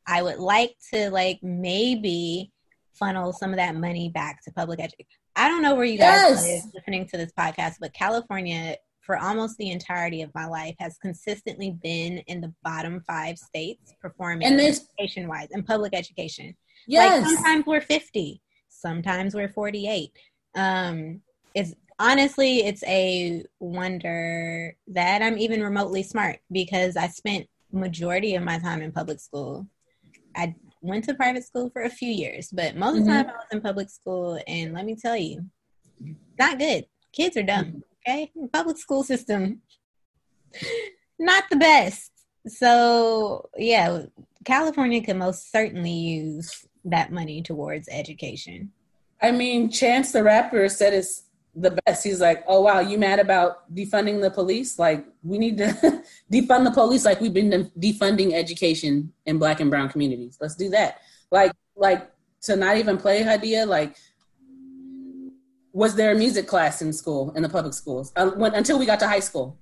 I would like to like maybe funnel some of that money back to public education. I don't know where you guys yes. listening to this podcast, but California for almost the entirety of my life has consistently been in the bottom five states performing education wise in public education. Yes. Like sometimes we're 50, sometimes we're 48. Um, it's honestly, it's a wonder that I'm even remotely smart because I spent majority of my time in public school. I went to private school for a few years, but most of the time mm-hmm. I was in public school, and let me tell you, not good. Kids are dumb. Okay, public school system, not the best. So yeah, California can most certainly use that money towards education. I mean, Chance the Rapper said it's the best. He's like, "Oh wow, you mad about defunding the police? Like, we need to defund the police like we've been defunding education in Black and Brown communities. Let's do that. Like, like to not even play Hadia. Like, was there a music class in school in the public schools uh, when, until we got to high school?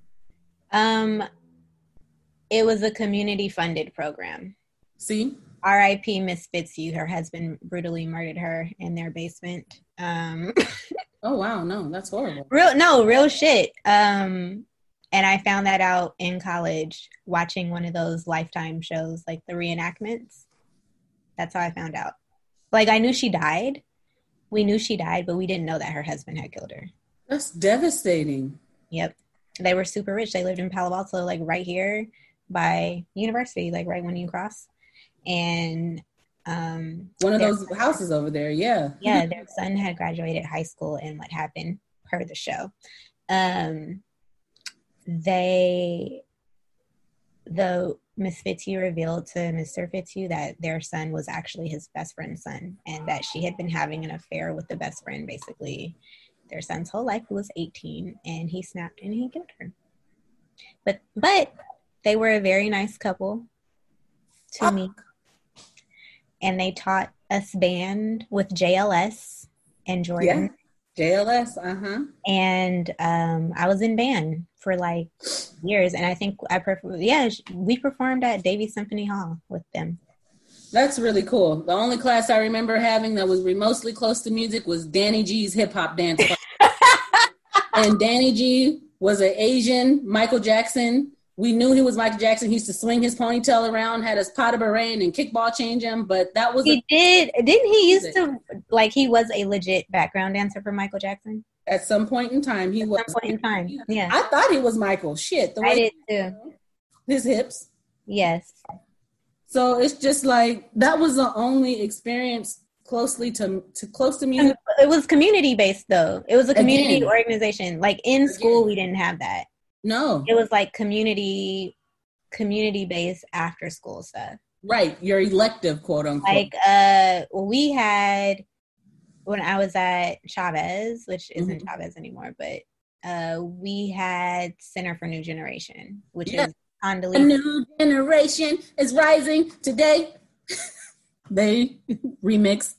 Um, it was a community funded program. See, R.I.P. Miss Fitzhugh. Her husband brutally murdered her in their basement. Um, oh wow, no, that's horrible. Real, no, real shit. Um, and I found that out in college watching one of those Lifetime shows, like the reenactments. That's how I found out. Like I knew she died. We knew she died, but we didn't know that her husband had killed her. That's devastating. Yep. They were super rich. They lived in Palo Alto, like right here by university, like right when you cross and um, one of those houses over there. Yeah, yeah. Their son had graduated high school, and what happened per the show, um, they the Miss Fitzhugh revealed to Mr. Fitzhugh that their son was actually his best friend's son, and that she had been having an affair with the best friend basically their son's whole life, who was 18, and he snapped and he killed her. But but they were a very nice couple to ah. me and they taught us band with JLS and Jordan. Yeah. JLS, uh huh. And um, I was in band for like years, and I think I prefer. Yeah, we performed at Davies Symphony Hall with them. That's really cool. The only class I remember having that was remotely close to music was Danny G's hip hop dance. and Danny G was an Asian Michael Jackson we knew he was Michael Jackson. He used to swing his ponytail around, had his pot of beret and kickball change him. But that was he a- did. Didn't he used to like he was a legit background dancer for Michael Jackson? At some point in time, he At was. Some point in time, yeah. I thought he was Michael. Shit, the way I did too. His hips. Yes. So it's just like that was the only experience closely to to close to music. It was community based though. It was a community Again. organization. Like in school, Again. we didn't have that. No. It was like community community based after school stuff. Right. Your elective quote unquote. Like uh we had when I was at Chavez, which isn't mm-hmm. Chavez anymore, but uh we had Center for New Generation, which yeah. is Condoleezza. A new generation is rising today. they remix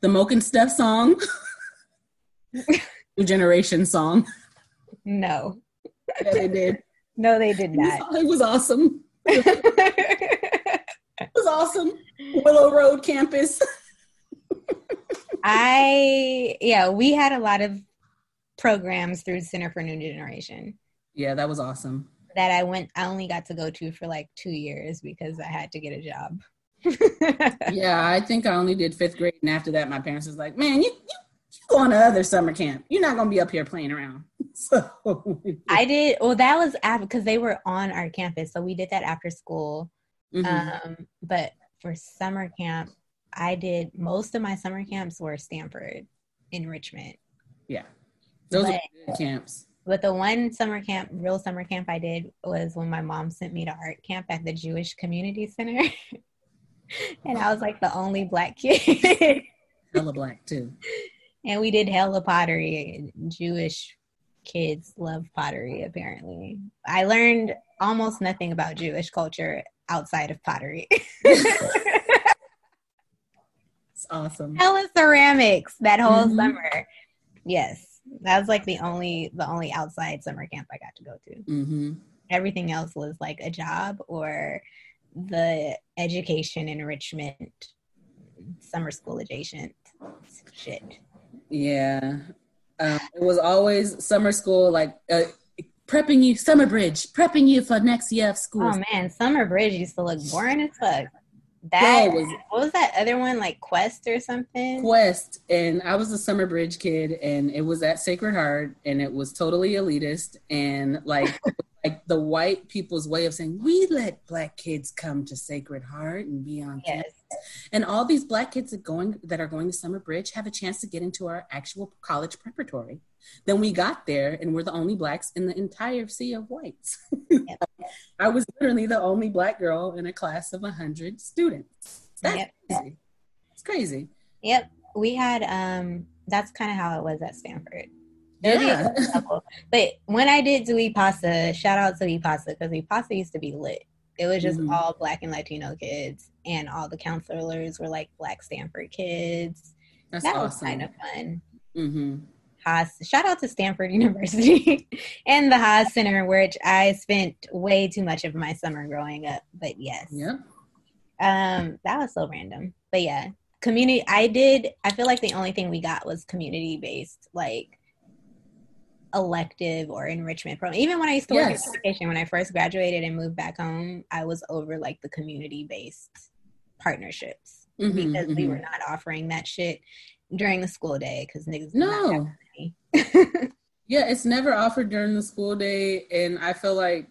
the Moke and Steph song. new generation song. No. Yeah, they did. No, they did not. It was, awesome. it was awesome. Willow Road campus. I yeah, we had a lot of programs through Center for New Generation. Yeah, that was awesome. That I went I only got to go to for like 2 years because I had to get a job. yeah, I think I only did 5th grade and after that my parents was like, "Man, you you you going to other summer camp. You're not going to be up here playing around. So I did. Well, that was after because they were on our campus, so we did that after school. Mm-hmm. Um, but for summer camp, I did most of my summer camps were Stanford enrichment. Yeah, those but, are camps. But the one summer camp, real summer camp I did was when my mom sent me to art camp at the Jewish Community Center. and I was like the only black kid. Hella black too and we did hella pottery. Jewish kids love pottery, apparently. I learned almost nothing about Jewish culture outside of pottery. it's awesome. Hella ceramics that whole mm-hmm. summer. Yes, that was like the only the only outside summer camp I got to go to. Mm-hmm. Everything else was like a job or the education enrichment summer school adjacent shit. Yeah. Um, it was always summer school, like uh, prepping you, summer bridge, prepping you for next year of school. Oh man, summer bridge used to look boring as fuck. that was what was that other one like Quest or something? Quest, and I was a summer bridge kid, and it was at Sacred Heart, and it was totally elitist, and like like the white people's way of saying we let black kids come to Sacred Heart and be on yes. campus, and all these black kids that going that are going to summer bridge have a chance to get into our actual college preparatory. Then we got there, and we're the only blacks in the entire sea of whites. Yep. I was literally the only black girl in a class of hundred students. That's yep. crazy. It's crazy. Yep, we had. um That's kind of how it was at Stanford. Yeah. but when I did Dewey Pasa, shout out to Pasa because Pasa used to be lit. It was just mm-hmm. all black and Latino kids, and all the counselors were like black Stanford kids. That's that awesome. was kind of fun. Mm-hmm. Haas. Shout out to Stanford University and the Haas Center, which I spent way too much of my summer growing up. But yes. Yeah. Um, that was so random. But yeah, community I did I feel like the only thing we got was community based, like elective or enrichment program. Even when I used to work yes. in education, when I first graduated and moved back home, I was over like the community based partnerships mm-hmm, because mm-hmm. we were not offering that shit during the school day because niggas no yeah, it's never offered during the school day, and I feel like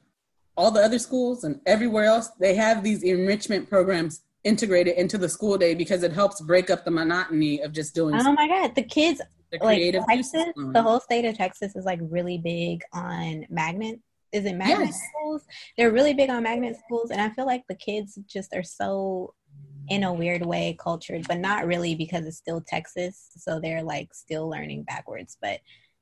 all the other schools and everywhere else they have these enrichment programs integrated into the school day because it helps break up the monotony of just doing. Oh my god, the kids the like Texas, the whole state of Texas is like really big on magnet. Is it magnet yes. schools? They're really big on magnet schools, and I feel like the kids just are so in a weird way cultured, but not really because it's still Texas. So they're like still learning backwards. But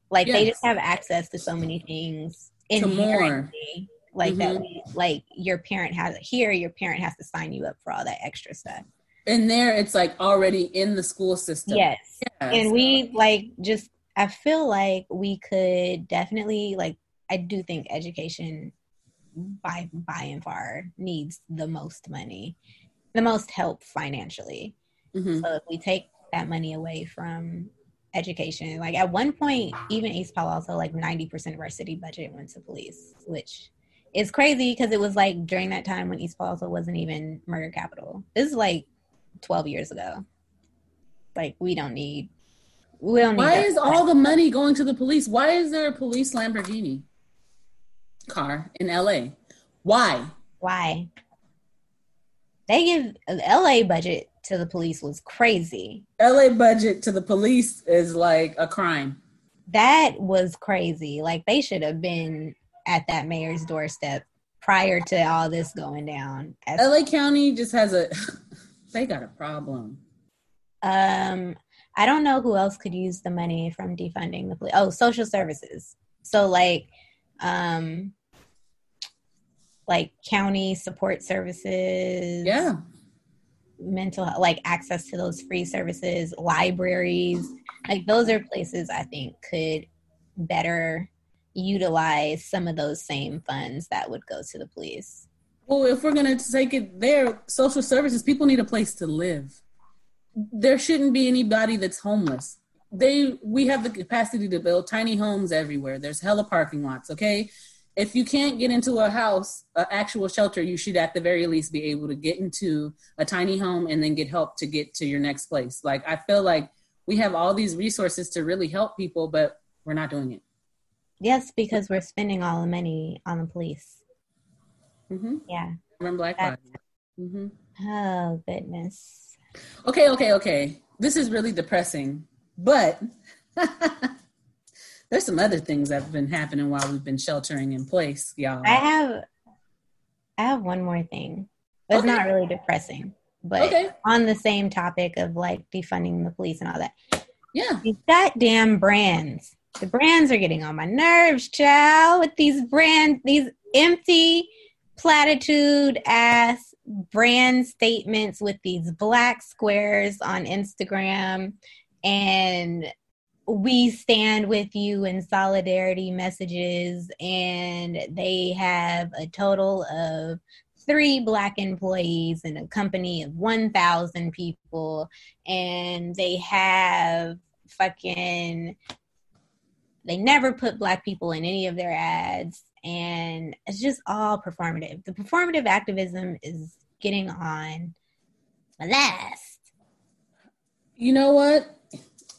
like yes. they just have access to so many things inherently. Like mm-hmm. that like your parent has here, your parent has to sign you up for all that extra stuff. And there it's like already in the school system. Yes. And we like just I feel like we could definitely like I do think education by by and far needs the most money the most help financially. Mm-hmm. So if we take that money away from education, like at one point, even East Palo Alto, like 90% of our city budget went to police, which is crazy because it was like during that time when East Palo Alto wasn't even murder capital. This is like 12 years ago. Like we don't need. We don't Why is all the money going to the police? Why is there a police Lamborghini car in LA? Why? Why? They give LA budget to the police was crazy. LA budget to the police is like a crime. That was crazy. Like they should have been at that mayor's doorstep prior to all this going down. As LA County just has a they got a problem. Um I don't know who else could use the money from defunding the police. Oh, social services. So like um like county support services. Yeah. Mental like access to those free services, libraries. Like those are places I think could better utilize some of those same funds that would go to the police. Well, if we're going to take it there, social services, people need a place to live. There shouldn't be anybody that's homeless. They we have the capacity to build tiny homes everywhere. There's hella parking lots, okay? if you can't get into a house, an actual shelter, you should at the very least be able to get into a tiny home and then get help to get to your next place. Like I feel like we have all these resources to really help people, but we're not doing it. Yes, because we're spending all the money on the police. Mm-hmm. Yeah. From Black Lives. Mm-hmm. Oh goodness. Okay, okay, okay. This is really depressing, but there's some other things that have been happening while we've been sheltering in place, y'all. I have I have one more thing. It's okay. not really depressing, but okay. on the same topic of like defunding the police and all that. Yeah. These goddamn brands. The brands are getting on my nerves, child, with these brands, these empty platitude ass brand statements with these black squares on Instagram. And we stand with you in solidarity messages. And they have a total of three black employees in a company of 1000 people. And they have fucking they never put black people in any of their ads and it's just all performative the performative activism is getting on my last. You know what?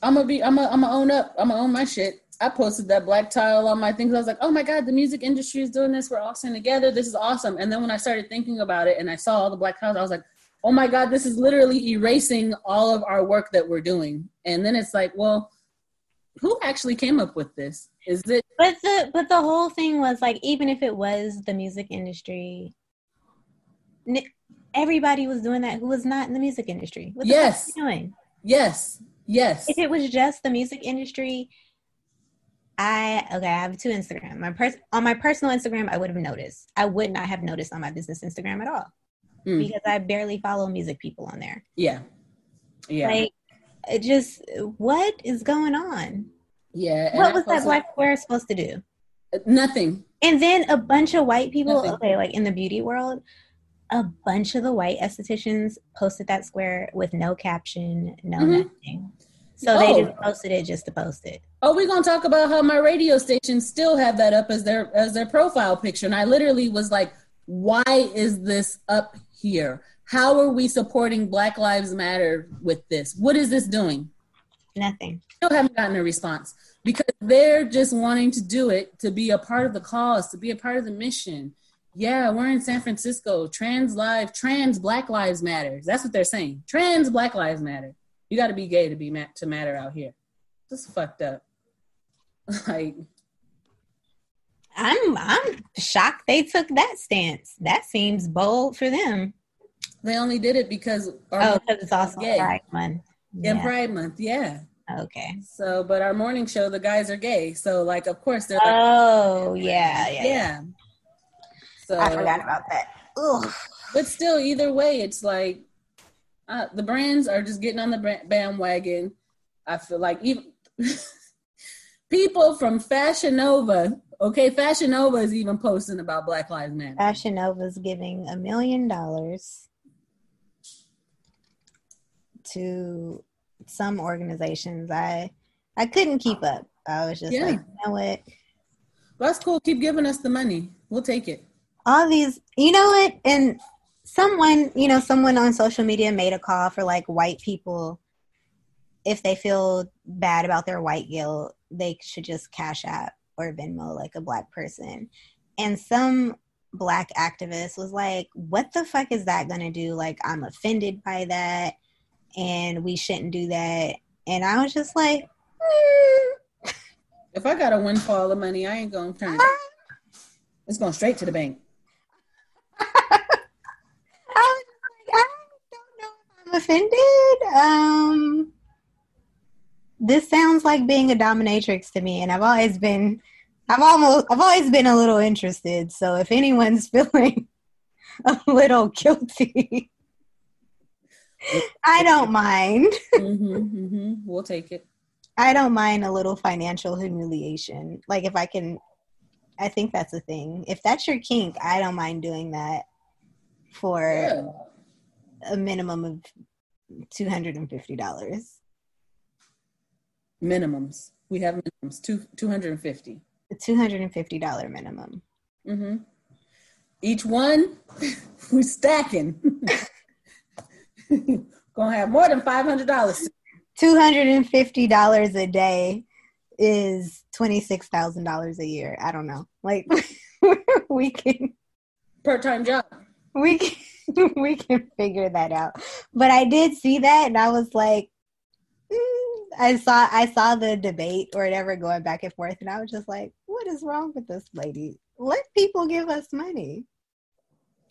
I'm gonna be. I'm gonna. I'm gonna own up. I'm gonna own my shit. I posted that black tile on my things. I was like, oh my God, the music industry is doing this. We're all singing together. This is awesome. And then when I started thinking about it and I saw all the black tiles, I was like, oh my God, this is literally erasing all of our work that we're doing. And then it's like, well, who actually came up with this? Is it But the but the whole thing was like even if it was the music industry everybody was doing that who was not in the music industry. What yes. doing? Yes. Yes. If it was just the music industry, I okay, I have two Instagram. My pers- on my personal Instagram, I would have noticed. I would not have noticed on my business Instagram at all mm. because I barely follow music people on there. Yeah, yeah. Like, it just what is going on? Yeah. What was that black square supposed to do? Nothing. And then a bunch of white people. Nothing. Okay, like in the beauty world, a bunch of the white estheticians posted that square with no caption, no mm-hmm. nothing. So oh. they just posted it just to post it. Oh, we're gonna talk about how my radio station still have that up as their as their profile picture, and I literally was like, "Why is this up here? How are we supporting Black Lives Matter with this? What is this doing?" Nothing. Still haven't gotten a response because they're just wanting to do it to be a part of the cause, to be a part of the mission. Yeah, we're in San Francisco. Trans live, trans Black Lives Matter. That's what they're saying. Trans Black Lives Matter. You got to be gay to be ma- to matter out here. This fucked up. like, I'm I'm shocked they took that stance. That seems bold for them. They only did it because oh, because it's also gay. Pride Month. Yeah. Pride Month. Yeah. Okay. So, but our morning show, the guys are gay. So, like, of course they're like, oh yeah, yeah, yeah. So I forgot about that. Ugh. But still, either way, it's like uh, the brands are just getting on the bandwagon. I feel like even people from Fashion Nova, okay, Fashion Nova is even posting about Black Lives Matter. Fashion Nova's giving a million dollars to some organizations. I I couldn't keep up. I was just yeah. like, you know what? That's cool. Keep giving us the money. We'll take it. All these, you know what? And someone, you know, someone on social media made a call for like white people if they feel bad about their white guilt, they should just cash app or Venmo like a black person. And some black activist was like, What the fuck is that gonna do? Like, I'm offended by that and we shouldn't do that. And I was just like, mm. If I got a windfall of money, I ain't gonna turn it. It's going straight to the bank. I was like, I don't know if I'm offended. Um, this sounds like being a dominatrix to me, and I've always been, I've almost, I've always been a little interested. So if anyone's feeling a little guilty, I don't mind. mm-hmm, mm-hmm. We'll take it. I don't mind a little financial humiliation. Like if I can, I think that's a thing. If that's your kink, I don't mind doing that for. Yeah a minimum of two hundred and fifty dollars. Minimums. We have minimums two two hundred and fifty. The two hundred and fifty dollar minimum. Mm-hmm. Each one, we're stacking. Gonna have more than five hundred dollars. Two hundred and fifty dollars a day is twenty six thousand dollars a year. I don't know. Like we can part time job. We can we can figure that out. But I did see that, and I was like, mm, I saw I saw the debate or whatever going back and forth, and I was just like, what is wrong with this lady? Let people give us money.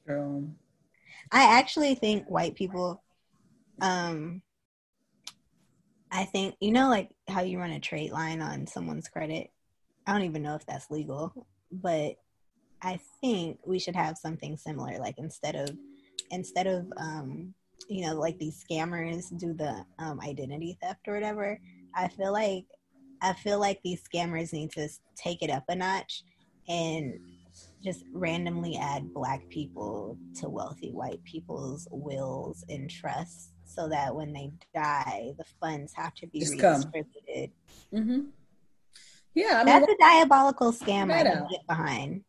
Girl. I actually think white people, um, I think you know, like how you run a trade line on someone's credit. I don't even know if that's legal, but I think we should have something similar. Like instead of instead of um, you know like these scammers do the um, identity theft or whatever i feel like i feel like these scammers need to take it up a notch and just randomly add black people to wealthy white people's wills and trusts so that when they die the funds have to be just redistributed mm-hmm. yeah I mean, that's a diabolical scam i can get behind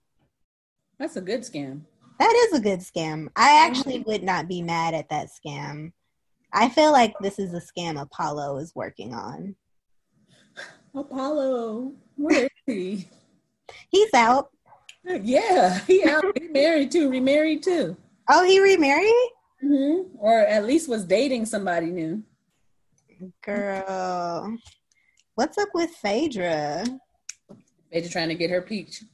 that's a good scam that is a good scam. I actually would not be mad at that scam I feel like this is a scam Apollo is working on. Apollo, where is he? He's out. Yeah, he out. He married too. Remarried too. Oh, he remarried? Mm-hmm. Or at least was dating somebody new. Girl, what's up with Phaedra? Phaedra trying to get her peach.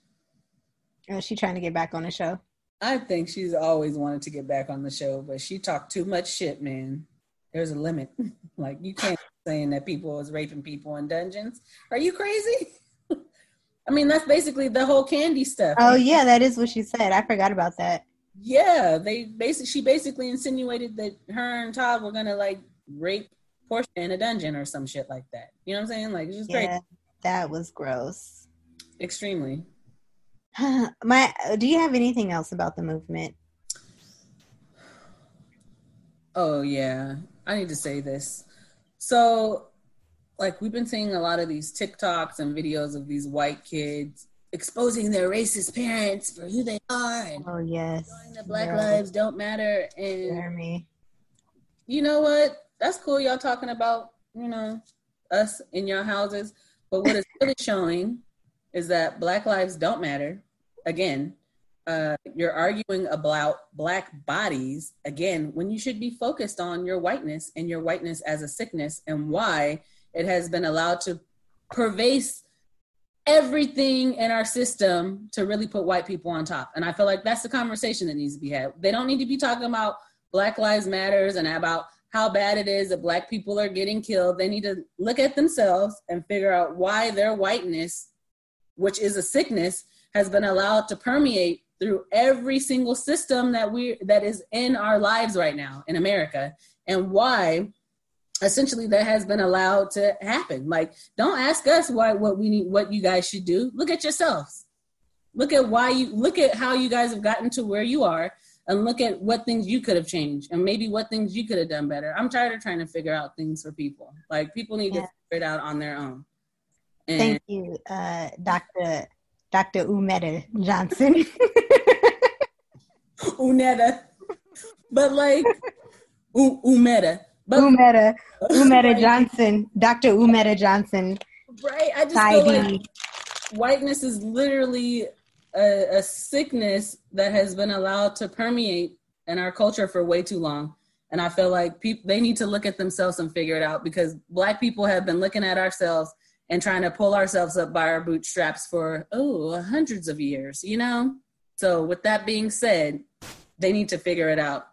Is she trying to get back on the show? I think she's always wanted to get back on the show, but she talked too much shit, man. There's a limit. like you can't saying that people is raping people in dungeons. Are you crazy? I mean, that's basically the whole Kandi stuff. Oh yeah, that is what she said. I forgot about that. Yeah, they basically she basically insinuated that her and Todd were gonna like rape Portia in a dungeon or some shit like that. You know what I'm saying? Like it's just yeah, crazy. That was gross. Extremely. My, do you have anything else about the movement? Oh yeah, I need to say this. So, like we've been seeing a lot of these TikToks and videos of these white kids exposing their racist parents for who they are. And oh yes, the Black Lives Don't Matter. And Jeremy. you know what? That's cool. Y'all talking about you know us in your houses, but what it's really showing is that Black lives don't matter. Again, uh, you're arguing about black bodies again when you should be focused on your whiteness and your whiteness as a sickness and why it has been allowed to pervase everything in our system to really put white people on top. And I feel like that's the conversation that needs to be had. They don't need to be talking about Black Lives Matters and about how bad it is that black people are getting killed. They need to look at themselves and figure out why their whiteness, which is a sickness, has been allowed to permeate through every single system that we that is in our lives right now in America and why essentially that has been allowed to happen. Like don't ask us why what we need what you guys should do. Look at yourselves. Look at why you look at how you guys have gotten to where you are and look at what things you could have changed and maybe what things you could have done better. I'm tired of trying to figure out things for people. Like people need yeah. to figure it out on their own. And Thank you, uh, Dr. Dr. Umeda Johnson. Uneta. But like U- Umeda. But, Umeda. Umeda Johnson. Dr. Umeda Johnson. Right. I just feel like whiteness is literally a, a sickness that has been allowed to permeate in our culture for way too long. And I feel like people they need to look at themselves and figure it out because black people have been looking at ourselves and trying to pull ourselves up by our bootstraps for oh hundreds of years you know so with that being said they need to figure it out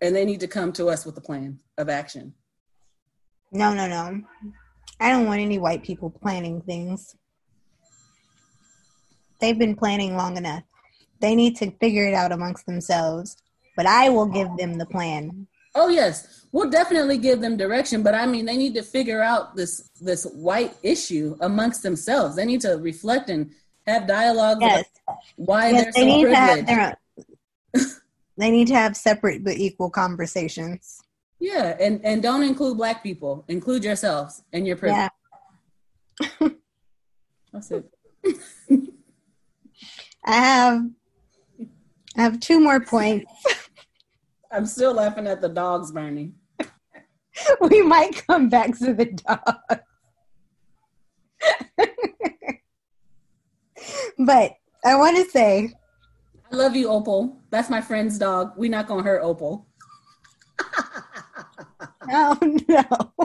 and they need to come to us with a plan of action no no no i don't want any white people planning things they've been planning long enough they need to figure it out amongst themselves but i will give them the plan Oh yes, we'll definitely give them direction, but I mean they need to figure out this this white issue amongst themselves. They need to reflect and have dialogue yes. why yes, they're they so need privileged. To have their, own, they need to have separate but equal conversations. Yeah, and and don't include black people. Include yourselves and your privilege. Yeah. That's it. I have I have two more points. I'm still laughing at the dogs Bernie. we might come back to the dogs. but I want to say I love you, Opal. That's my friend's dog. We're not gonna hurt Opal. Oh no.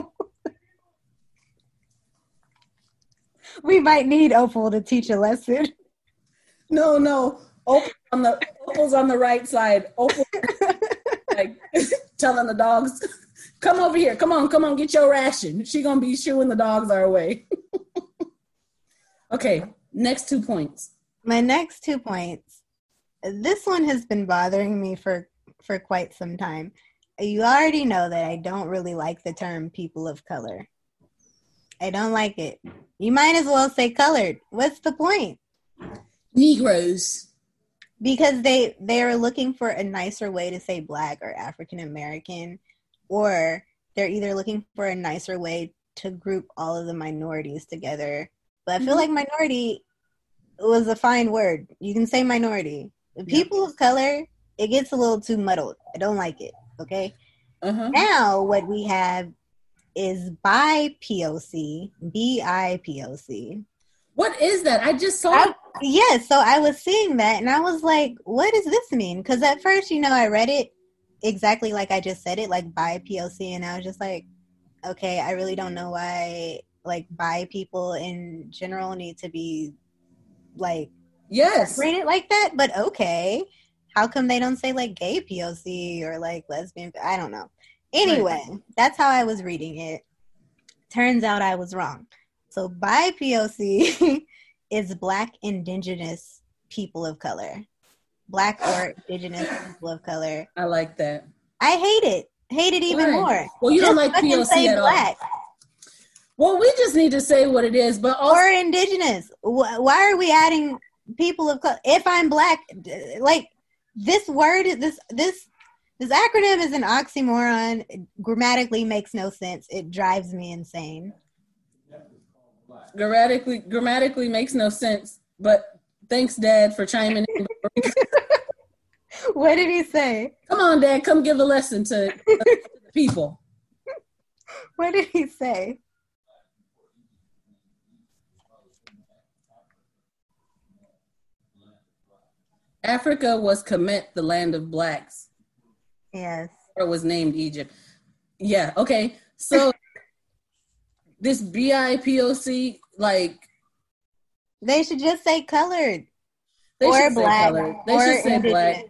we might need Opal to teach a lesson. No, no. Opal on the Opal's on the right side. Opal like telling the dogs, "Come over here, come on, come on, get your ration." She gonna be shooing the dogs our way. okay, next two points. My next two points. This one has been bothering me for for quite some time. You already know that I don't really like the term people of color. I don't like it. You might as well say colored. What's the point? Negroes because they they're looking for a nicer way to say black or African American, or they're either looking for a nicer way to group all of the minorities together. But I feel mm-hmm. like minority was a fine word. You can say minority. The people of color, it gets a little too muddled. I don't like it. Okay. Uh-huh. Now, what we have is by POC, B I P O C. What is that? I just saw. I, yeah, so I was seeing that and I was like, what does this mean? Because at first, you know, I read it exactly like I just said it, like by POC, and I was just like, okay, I really don't know why like bi people in general need to be like yes rated like that, but okay. How come they don't say like gay POC or like lesbian? I don't know. Anyway, right. that's how I was reading it. Turns out I was wrong. So bi POC is black indigenous people of color. Black or indigenous people of color. I like that. I hate it. Hate it even Why? more. Well, you Just don't like POC at black. all. Well, we just need to say what it is, but also- or indigenous. Why are we adding people of color? If I'm black, like this word, is this this this acronym is an oxymoron. It grammatically makes no sense. It drives me insane. Grammatically, grammatically makes no sense. But thanks, Dad, for chiming in. what did he say? Come on, Dad, come give a lesson to, to the people. What did he say? Africa was Kemet, the land of blacks. Yes. Or was named Egypt. Yeah, okay. So this BIPOC, like they should just say colored. They or black. Colored. They or should say black.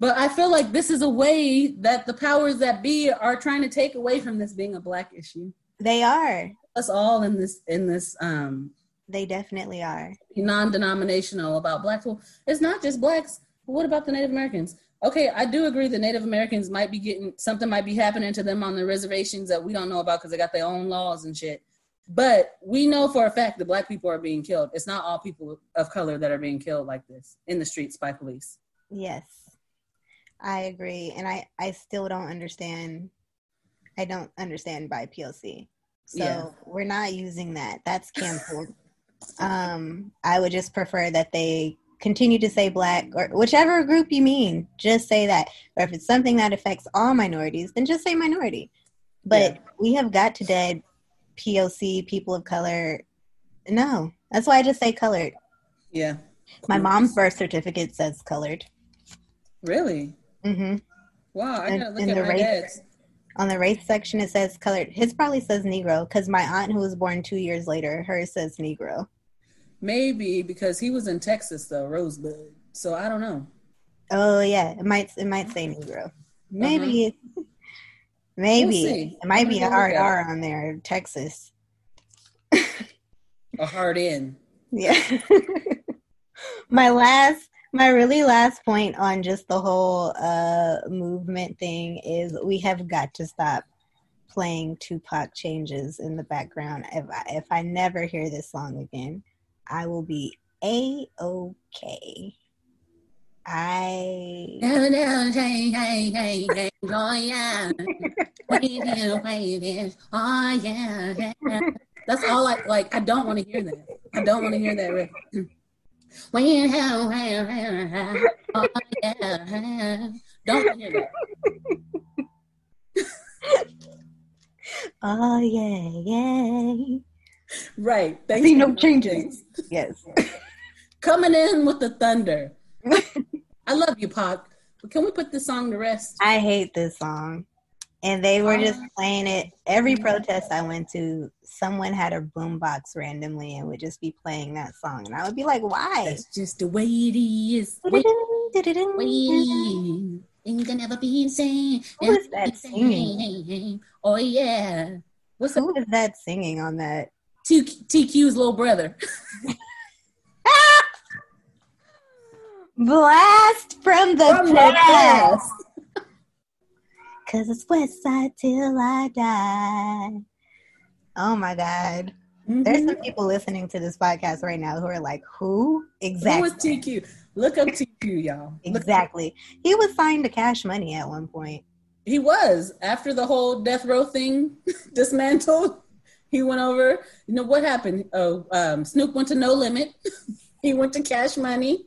But I feel like this is a way that the powers that be are trying to take away from this being a black issue. They are. Us all in this in this um they definitely are. Non-denominational about black people. It's not just blacks. What about the Native Americans? Okay, I do agree the Native Americans might be getting something might be happening to them on the reservations that we don't know about because they got their own laws and shit. But we know for a fact that black people are being killed. It's not all people of color that are being killed like this in the streets by police. Yes. I agree. And I, I still don't understand I don't understand by PLC. So yeah. we're not using that. That's canceled. Um, I would just prefer that they continue to say black or whichever group you mean, just say that. Or if it's something that affects all minorities, then just say minority. But yeah. we have got to dead POC, people of color. No, that's why I just say colored. Yeah. My mom's birth certificate says colored. Really? Mm-hmm. Wow, I gotta look in, at my race, dad's. On the race section, it says colored. His probably says Negro because my aunt, who was born two years later, hers says Negro. Maybe because he was in Texas though, Rosebud. So I don't know. Oh yeah, it might it might say Negro. Maybe uh-huh. maybe we'll it might be a hard R on there, Texas. a hard N. Yeah. my last my really last point on just the whole uh movement thing is we have got to stop playing Tupac changes in the background if I, if I never hear this song again. I will be a okay. I. That's all I like. I don't want to hear that. I don't want to hear that. Oh yeah, don't hear that. oh yeah, yeah. Right. Thanks See no changes. Yes. Coming in with the thunder. I love you, Pac. But can we put this song to rest? I hate this song. And they were just playing it every mm-hmm. protest I went to. Someone had a boombox randomly and would just be playing that song, and I would be like, "Why?" That's just the way it is. Wait, ain't gonna never be insane. Who is that singing? Oh yeah. What's Who is that singing on that? TQ's little brother. Blast from the from past. Cause it's West Side till I die. Oh my God. Mm-hmm. There's some people listening to this podcast right now who are like, who? Exactly. Who was TQ? Look up TQ, y'all. exactly. He was signed to cash money at one point. He was. After the whole death row thing dismantled, he went over. You know what happened? Oh, um, Snoop went to No Limit. he went to Cash Money.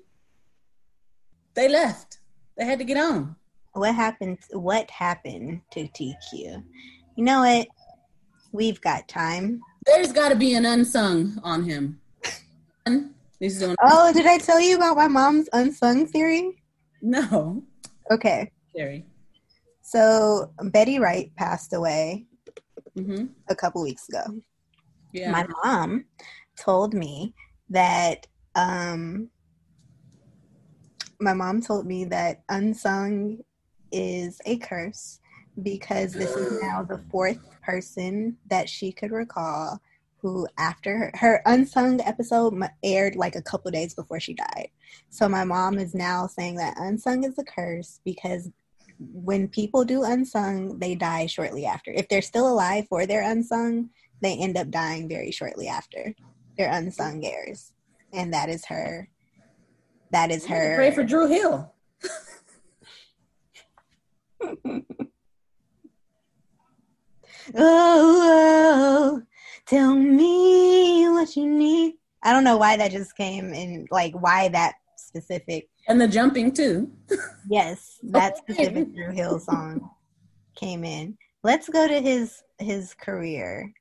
They left. They had to get on. What happened? What happened to TQ? You know what? We've got time. There's got to be an unsung on him. Oh, did I tell you about my mom's unsung theory? No. Okay. Theory. So Betty Wright passed away mm-hmm. a couple weeks ago. Yeah. My mom told me that um, my mom told me that unsung is a curse because this is now the fourth person that she could recall who after her, her, unsung episode aired like a couple days before she died. So my mom is now saying that unsung is a curse because when people do unsung they die shortly after. If they're still alive for their unsung they end up dying very shortly after their unsung airs. And that is her that is her pray for Dru Hill Oh, oh, tell me what you need. I don't know why that just came in, like why that specific. And the jumping too. yes, that specific Dru Hill song came in. Let's go to his his career.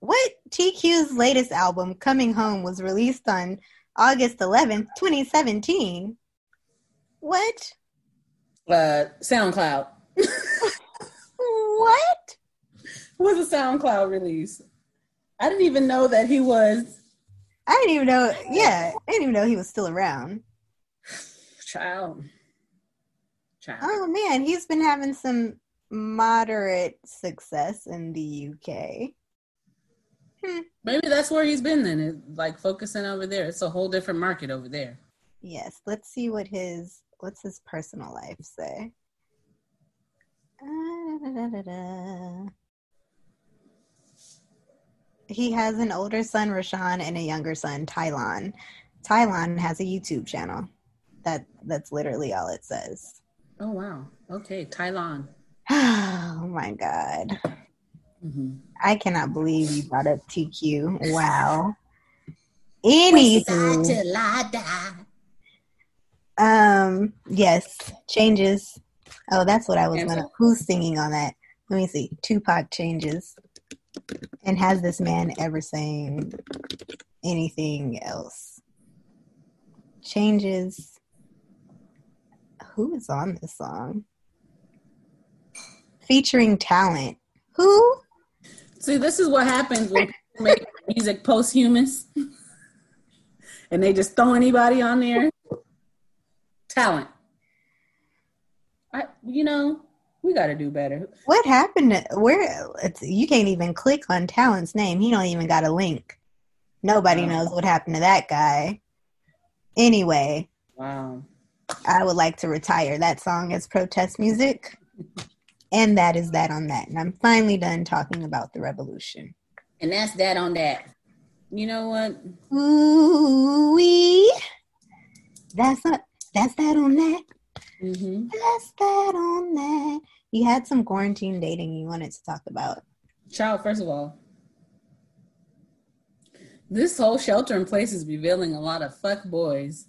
What TQ's latest album, Coming Home, was released on August 11th, 2017. What? Uh, SoundCloud. what? was a SoundCloud release. I didn't even know that he was. I didn't even know. Yeah, I didn't even know he was still around. Child. Child. Oh man, he's been having some moderate success in the UK. Hmm. Maybe that's where he's been then, like focusing over there. It's a whole different market over there. Yes, let's see what his what's his personal life say. Uh, da, da, da, he has an older son, Rashawn, and a younger son, Tylon. Tylon has a YouTube channel. That that's literally all it says. Oh wow. Okay, Tylon. oh my god. Mm-hmm. I cannot believe you brought up TQ. Wow. Anywho. Um. Yes. Changes. Oh, that's what I was gonna. Who's singing on that? Let me see. Tupac changes. And has this man ever sang anything else? Changes. Who is on this song? Featuring talent. Who? See, this is what happens when people make music posthumous and they just throw anybody on there. Talent. I, you know, we got to do better. What happened? To, where you can't even click on Talent's name. He don't even got a link. Nobody wow. knows what happened to that guy. Anyway, wow. I would like to retire that song as protest music. and that is that on that. And I'm finally done talking about the revolution. And that's that on that. You know what? Ooh wee. That's not that's that on that. Mm-hmm. That's that on that. You had some quarantine dating you wanted to talk about. Child, first of all, this whole shelter in place is revealing a lot of fuck boys,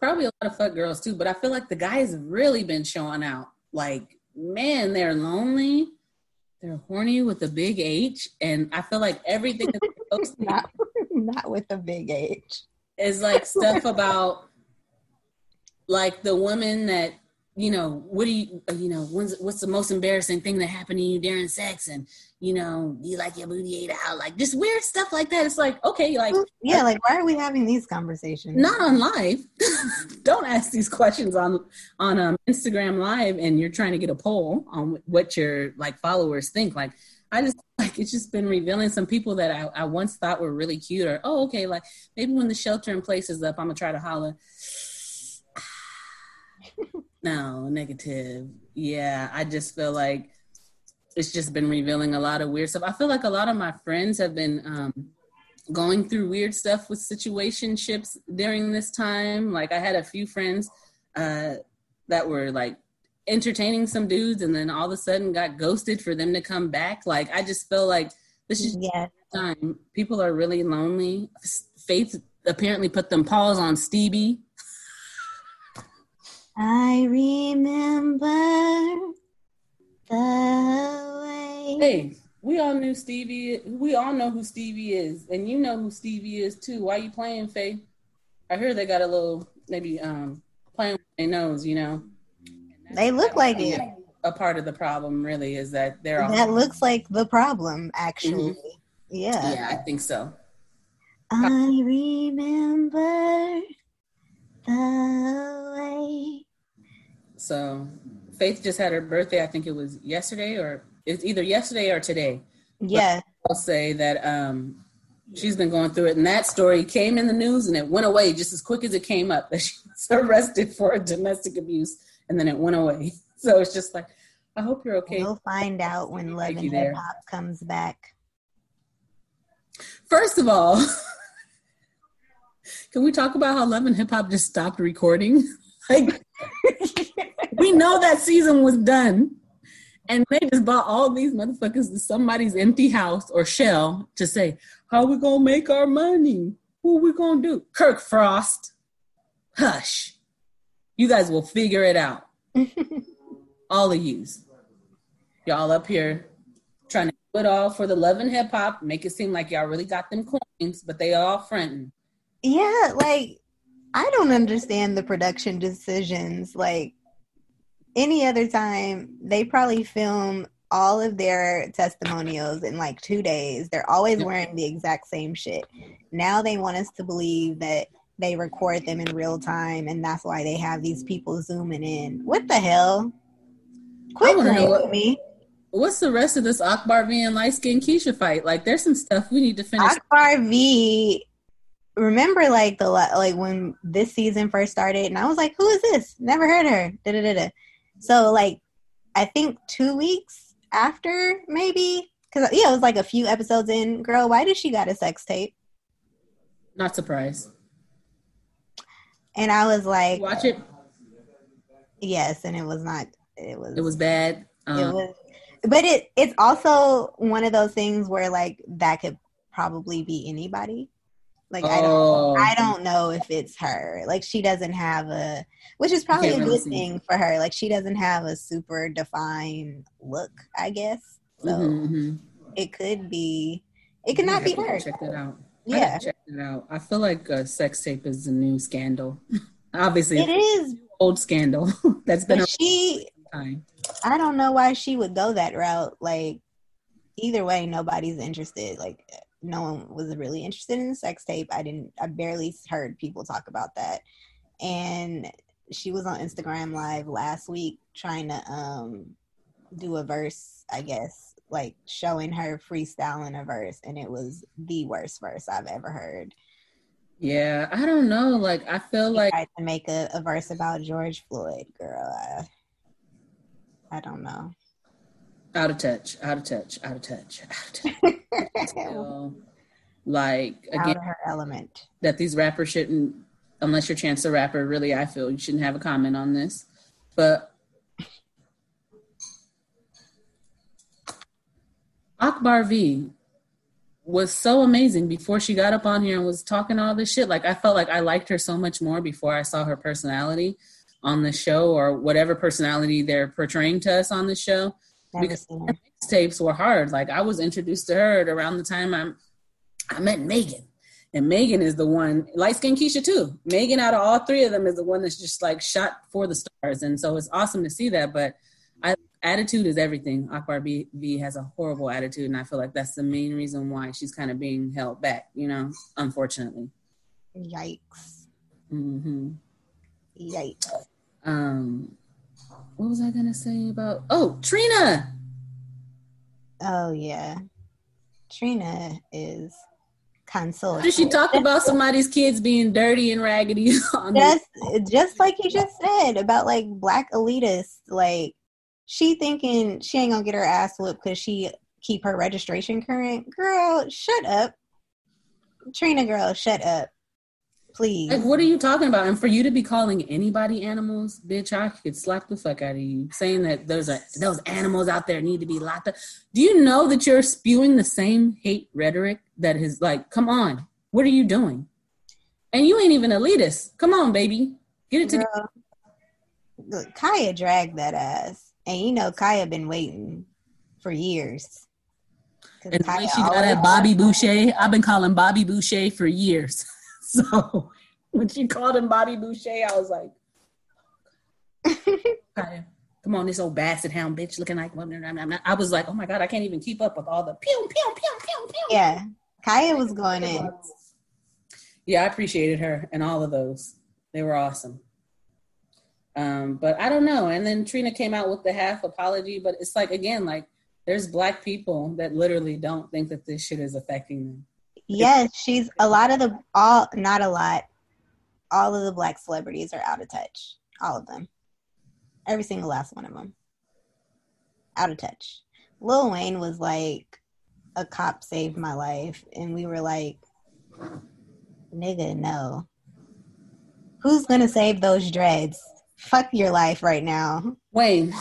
probably a lot of fuck girls too. But I feel like the guys have really been showing out. Like, man, they're lonely. They're horny with a big H, and I feel like everything is not not with a big H is like stuff about like the woman that you know, what do you, you know, what's, what's the most embarrassing thing that happened to you during sex? And, you know, you like your booty ate out? Like just weird stuff like that. It's like, okay, like. Yeah, like why are we having these conversations? Not on live. Don't ask these questions on, on um, Instagram live and you're trying to get a poll on what your like followers think. Like, I just like it's just been revealing some people that I, I once thought were really cute or, oh, okay, like maybe when the shelter in place is up, I'm gonna try to holler no, negative. Yeah, I just feel like it's just been revealing a lot of weird stuff. I feel like a lot of my friends have been um, going through weird stuff with situationships during this time. Like I had a few friends uh, that were like entertaining some dudes and then all of a sudden got ghosted for them to come back. Like I just feel like this is yeah. time. People are really lonely. Faith apparently put them paws on Stevie I remember the way. Hey, we all knew Stevie. We all know who Stevie is, and you know who Stevie is too. Why you playing, Faye? I hear they got a little maybe um playing with their nose. You know, they look like it. A part of the problem really is that they're all that looks like the problem. Actually, mm-hmm. yeah, yeah, I think so. I remember the way. So, Faith just had her birthday. I think it was yesterday, or it's either yesterday or today. Yeah, but I'll say that um, she's been going through it, and that story came in the news, and it went away just as quick as it came up. That she was arrested for domestic abuse, and then it went away. So it's just like, I hope you're okay. We'll find out when Love and Hip Hop comes back. First of all. Can we talk about how Love and Hip Hop just stopped recording? like, we know that season was done. And they just bought all these motherfuckers to somebody's empty house or shell to say, How we gonna make our money? What we gonna do? Kirk Frost, hush. You guys will figure it out. all of yous. Y'all up here trying to do it all for the love and hip hop, make it seem like y'all really got them coins, but they all fronting yeah, like I don't understand the production decisions. Like any other time, they probably film all of their testimonials in like two days. They're always wearing the exact same shit. Now they want us to believe that they record them in real time and that's why they have these people zooming in. What the hell? Quit playing with me. What's the rest of this Akbar V and light skin Keisha fight? Like, there's some stuff we need to finish. Akbar V remember like the like when this season first started and I was like, who is this? Never heard her. Da-da-da-da. So like I think two weeks after maybe because yeah, it was like a few episodes in. Girl, why did she got a sex tape? Not surprised. And I was like, watch it. Yes, and it was not. It was. It was bad. Um, it was, but it it's also one of those things where like that could probably be anybody. Like I don't oh. I don't know if it's her. Like she doesn't have a which is probably a good thing for her. Like she doesn't have a super defined look, I guess. So mm-hmm, mm-hmm. it could be it could not be her. Check that out. Yeah. Check it out. I feel like a sex tape is a new scandal. Obviously it is old scandal that's been a she time. I don't know why she would go that route. Like either way, nobody's interested. Like no one was really interested in the sex tape. I didn't. I barely heard people talk about that. And she was on Instagram Live last week trying to um do a verse, I guess, like showing her freestyling a verse, and it was the worst verse I've ever heard. Yeah, I don't know. Like, I feel she like to make a, a verse about George Floyd, girl. I, I don't know. Out of touch, out of touch, out of touch, out of touch. so, like again, her element. That these rappers shouldn't, unless you're Chance the Rapper. Really, I feel you shouldn't have a comment on this. But Akbar V was so amazing before she got up on here and was talking all this shit. Like I felt like I liked her so much more before I saw her personality on the show or whatever personality they're portraying to us on the show because tapes were hard. Like I was introduced to her around the time I'm I met Megan. And Megan is the one, light skinned Keisha too. Megan out of all three of them is the one that's just like shot for the stars. And so it's awesome to see that. But I, attitude is everything. Akbar V, B has a horrible attitude. And I feel like that's the main reason why she's kind of being held back, you know, unfortunately. Yikes. Mm-hmm. Yikes. Um, what was I gonna say about? Oh, Trina. Oh yeah, Trina is console. Did she talk about somebody's kids being dirty and raggedy? just, just like you just said about like black elitists. Like she thinking she ain't gonna get her ass whooped because she keep her registration current. Girl, shut up. Trina, girl, shut up please. Like, what are you talking about? And for you to be calling anybody animals, bitch, I could slap the fuck out of you. Saying that those are those animals out there need to be locked up. Do you know that you're spewing the same hate rhetoric that is like, come on, what are you doing? And you ain't even elitist. Come on, baby, get it together. Look, Khia dragged that ass, and you know Khia been waiting for years. And Khia she got at Bobby Boucher, I've been calling Bobby Boucher for years. so when she called him Bobby Boucher, I was like, Khia, come on, this old basset hound bitch looking like I was like, oh my god, I can't even keep up with all the pew pew pew pew pew. Yeah, Khia was going in. Yeah, I appreciated her and all of those. They were awesome. Um, but I don't know. And then Trina came out with the half apology, but it's like again, like there's black people that literally don't think that this shit is affecting them. Yes, she's a lot of the all not a lot. All of the black celebrities are out of touch. All of them. Every single last one of them. Out of touch. Lil Wayne was like a cop saved my life and we were like nigga no. Who's gonna save those dreads? Fuck your life right now. Wayne.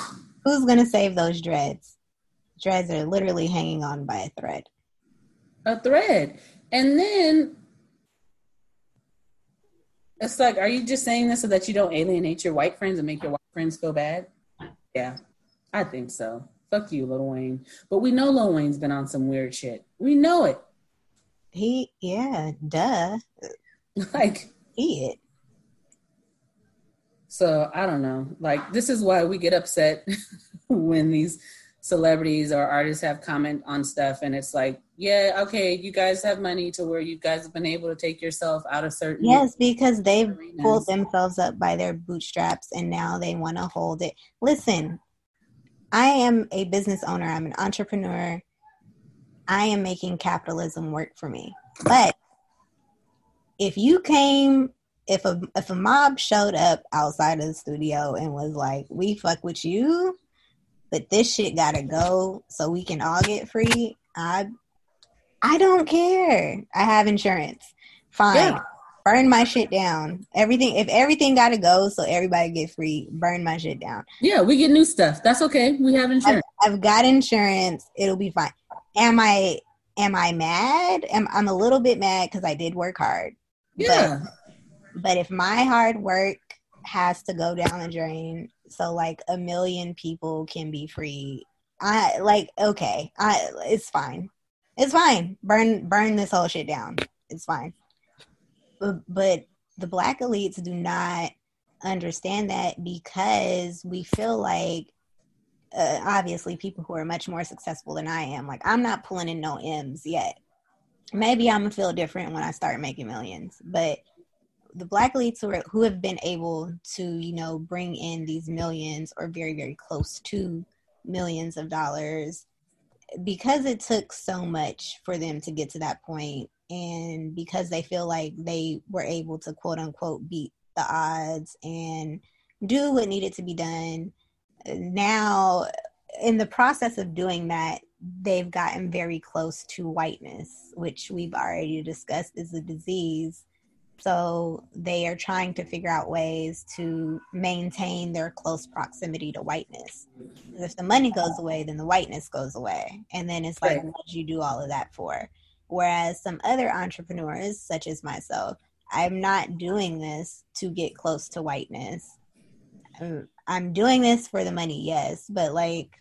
Who's gonna save those dreads? Dreads are literally hanging on by a thread. A thread. And then it's like, are you just saying this so that you don't alienate your white friends and make your white friends feel bad? Yeah, I think so. Fuck you, Lil Wayne. But we know Lil Wayne's been on some weird shit. We know it. He, yeah, duh. like, he it. So I don't know. Like, this is why we get upset when these celebrities or artists have comment on stuff and it's like yeah okay you guys have money to where you guys have been able to take yourself out of certain yes because they've arenas. pulled themselves up by their bootstraps and now they want to hold it. Listen i am a business owner. I'm an entrepreneur. I am making capitalism work for me. But if you came if a if a mob showed up outside of the studio and was like we fuck with you but this shit gotta go so we can all get free. I I don't care. I have insurance. Fine. Yeah. Burn my shit down. Everything if everything gotta go so everybody get free, burn my shit down. Yeah, we get new stuff. That's okay. We have insurance. I've, I've got insurance. It'll be fine. Am I am I mad? Am I'm a little bit mad because I did work hard. Yeah. But, but if my hard work has to go down the drain so like a million people can be free. I like okay, I it's fine. It's fine. Burn burn this whole shit down. It's fine. But, but the black elites do not understand that because we feel like uh, obviously people who are much more successful than I am. Like I'm not pulling in no M's yet. Maybe I'm gonna feel different when I start making millions, but the black elites who, are, who have been able to you know bring in these millions or very very close to millions of dollars because it took so much for them to get to that point and because they feel like they were able to quote unquote beat the odds and do what needed to be done now in the process of doing that they've gotten very close to whiteness which we've already discussed is a disease so they are trying to figure out ways to maintain their close proximity to whiteness. If the money goes away, then the whiteness goes away. And then it's like, right. what did you do all of that for? Whereas some other entrepreneurs, such as myself, I'm not doing this to get close to whiteness. I'm, I'm doing this for the money, yes, but like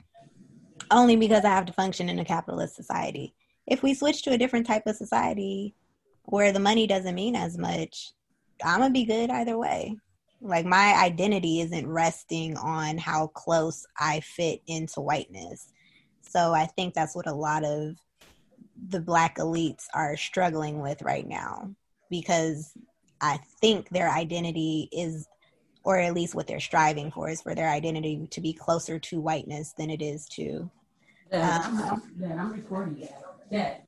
only because I have to function in a capitalist society. If we switch to a different type of society, where the money doesn't mean as much, I'm gonna be good either way. Like my identity isn't resting on how close I fit into whiteness. So I think that's what a lot of the black elites are struggling with right now because I think their identity is or at least what they're striving for is for their identity to be closer to whiteness than it is to yeah, um, I'm, yeah, I'm recording. Yeah,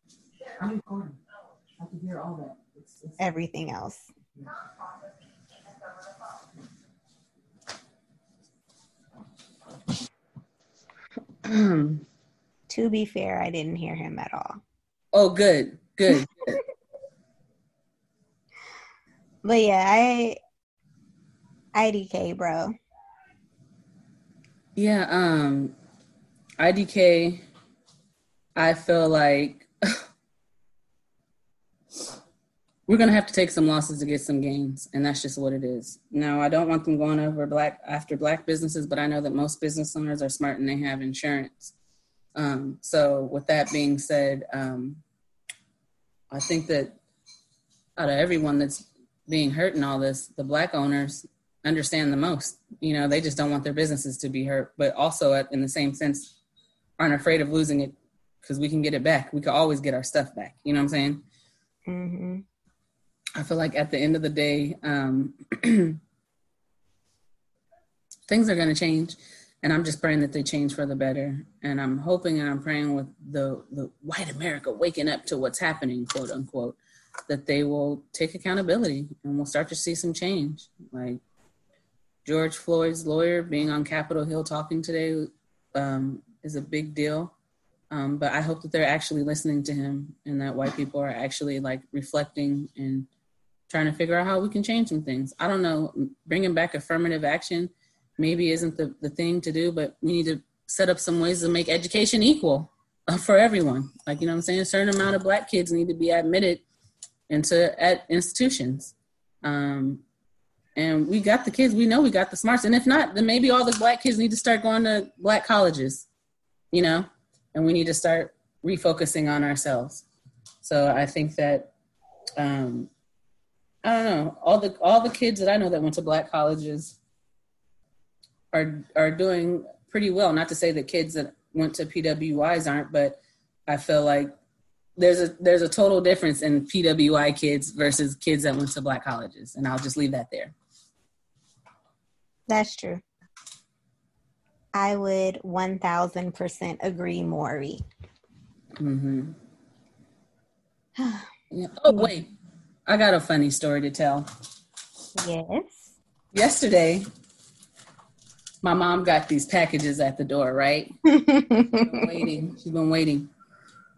I'm recording. I can hear all that. It's, it's everything else. to be fair, I didn't hear him at all. Oh, good, good. good. but yeah, I IDK, bro. Yeah, um, IDK. I feel like we're gonna have to take some losses to get some gains, and that's just what it is. Now, I don't want them going over black after black businesses, but I know that most business owners are smart and they have insurance. Um, so, with that being said, um, I think that out of everyone that's being hurt in all this, the black owners understand the most. You know, they just don't want their businesses to be hurt, but also at, in the same sense, aren't afraid of losing it because we can get it back. We can always get our stuff back. You know what I'm saying? Mm-hmm. I feel like at the end of the day, um, things are going to change, and I'm just praying that they change for the better. And I'm hoping and I'm praying with the the white America waking up to what's happening, quote unquote, that they will take accountability and we'll start to see some change. Like George Floyd's lawyer being on Capitol Hill talking today um, is a big deal. Um, but I hope that they're actually listening to him and that white people are actually like reflecting and trying to figure out how we can change some things. I don't know, bringing back affirmative action maybe isn't the, the thing to do, but we need to set up some ways to make education equal uh, for everyone. Like, you know I'm saying? A certain amount of black kids need to be admitted into at institutions. Um, and we got the kids. We know we got the smarts. And if not, then maybe all the black kids need to start going to black colleges, you know, and we need to start refocusing on ourselves. So I think that, um, I don't know, all the all the kids that I know that went to black colleges are are doing pretty well. Not to say that kids that went to PWIs aren't, but I feel like there's a there's a total difference in PWI kids versus kids that went to black colleges, and I'll just leave that there. That's true. I would one thousand percent agree, Maury. Mm-hmm. Oh wait, I got a funny story to tell. Yes. Yesterday, my mom got these packages at the door. Right. waiting. She's been waiting,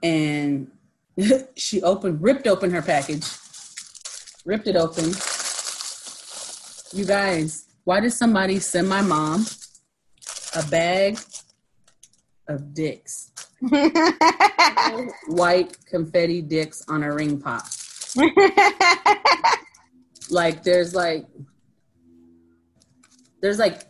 and she opened, ripped open her package, ripped it open. You guys, why did somebody send my mom a bag of dicks? White confetti dicks on a ring pop. like there's like there's like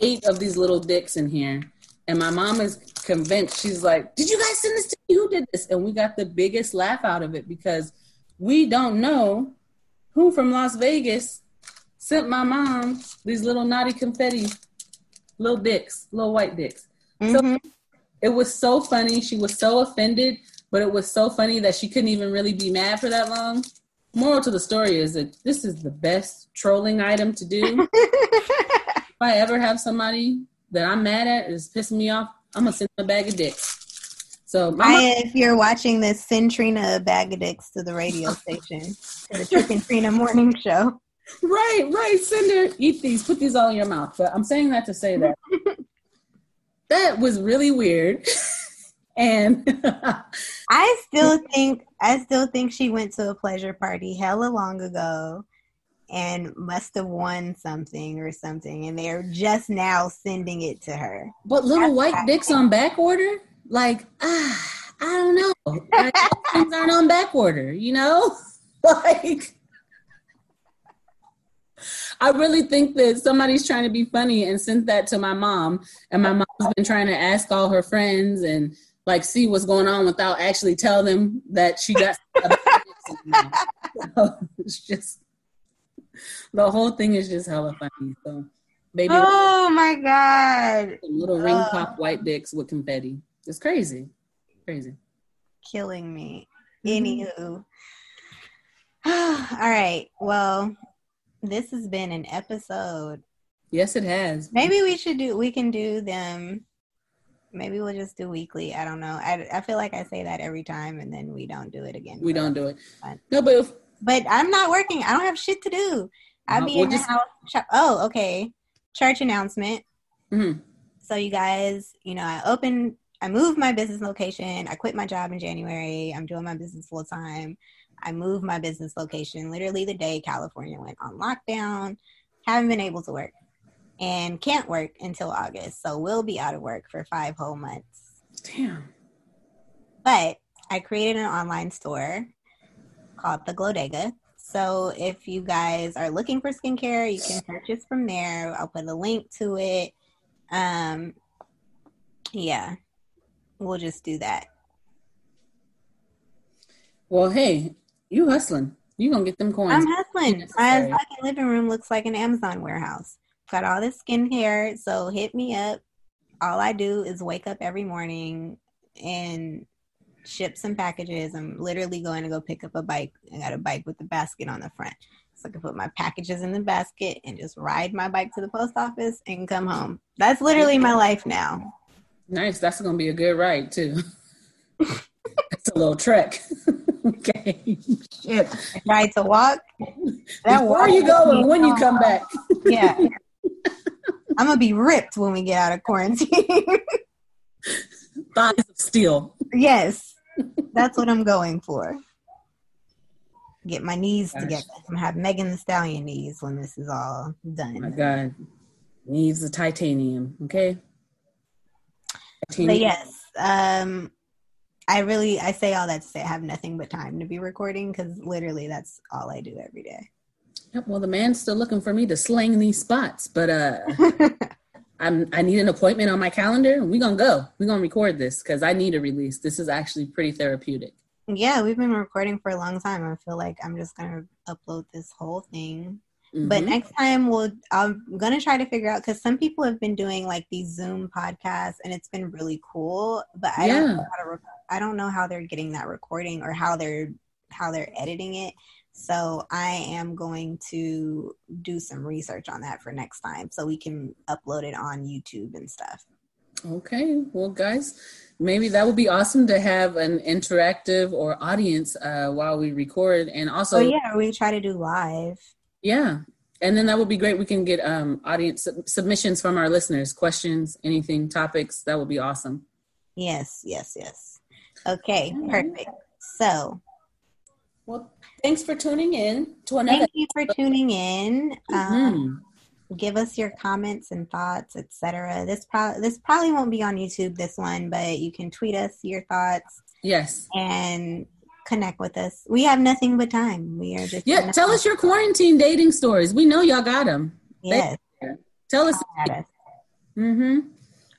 eight of these little dicks in here and my mom is convinced. She's like, "Did you guys send this to me? Who did this?" And we got the biggest laugh out of it because we don't know who from Las Vegas sent my mom these little naughty confetti, little dicks, little white dicks. Mm-hmm. So it was so funny. She was so offended, but it was so funny that she couldn't even really be mad for that long. Moral to the story is that this is the best trolling item to do. if I ever have somebody that I'm mad at is pissing me off, I'm gonna send them a bag of dicks. So I, if you're watching this, send Trina a bag of dicks to the radio station to the Trick and Trina morning show. Right, right. Cinder. eat these, put these all in your mouth. But I'm saying that to say that that was really weird. and I still think I still think she went to a pleasure party hella long ago and must have won something or something, and they're just now sending it to her. But little That's white dicks on back order, like ah, I don't know. Things aren't on back order, you know, like. I really think that somebody's trying to be funny and sent that to my mom, and my mom's been trying to ask all her friends and like see what's going on without actually tell them that she got. so it's just the whole thing is just hella funny. So, baby. Oh my god! Little ring pop white dicks with confetti. It's crazy, crazy. Killing me. Anywho. All right. Well, this has been an episode. Yes, it has. Maybe we should do. We can do them. Maybe we'll just do weekly. I don't know. I, I feel like I say that every time, and then we don't do it again. We don't do it. No, but if, but I'm not working. I don't have shit to do. I'll be we'll in the house. Oh, okay. Church announcement. Mm-hmm. So you guys, you know, I opened, I moved my business location. I quit my job in January. I'm doing my business full time. I moved my business location literally the day California went on lockdown. Haven't been able to work and can't work until August. So we'll be out of work for five whole months. Damn. But I created an online store called the Glodega. So if you guys are looking for skincare, you can purchase from there. I'll put a link to it. Um, yeah, we'll just do that. Well, hey, you hustling. You gonna get them coins. I'm hustling. My fucking living room looks like an Amazon warehouse. Got all this skincare, so hit me up. All I do is wake up every morning and ship some packages. I'm literally going to go pick up a bike. I got a bike with a basket on the front. So I can put my packages in the basket and just ride my bike to the post office and come home. That's literally my life now. Nice. That's going to be a good ride, too. it's a little trek. okay. Shit. Ride to walk. That Before you go and when you come back. yeah. I'm to be ripped when we get out of quarantine. Thighs of steel. Yes. That's what I'm going for. Get my knees Gosh. together. I'm gonna have Megan Thee Stallion knees when this is all done. Oh my God, knees of titanium. Okay. Titanium. But yes, um, I really I say all that to say I have nothing but time to be recording because literally that's all I do every day. Yep, well, the man's still looking for me to slang these spots, but uh, I'm I need an appointment on my calendar. We're gonna go. We're gonna record this because I need a release. This is actually pretty therapeutic. Yeah, we've been recording for a long time. I feel like I'm just gonna upload this whole thing. Mm-hmm. But next time we'll I'm gonna try to figure out because some people have been doing like these Zoom podcasts and it's been really cool. But I yeah. don't know how to I don't know how they're getting that recording or how they're how they're editing it. So I am going to do some research on that for next time so we can upload it on YouTube and stuff. Okay. Well, guys, maybe that would be awesome to have an interactive or audience uh, while we record, and also. Oh yeah, we try to do live. Yeah, and then that would be great. We can get um, audience submissions from our listeners, questions, anything, topics. That would be awesome. Yes, yes, yes. Okay, perfect. So. Well, thanks for tuning in to another. Thank you for tuning in. Mm-hmm. Um, give us your comments and thoughts, etc. This pro- this probably won't be on YouTube this one, but you can tweet us your thoughts. Yes. And connect with us. We have nothing but time. We are just Yeah, tell us your quarantine dating stories. We know y'all got them. Yes. tell us. Mm-hmm.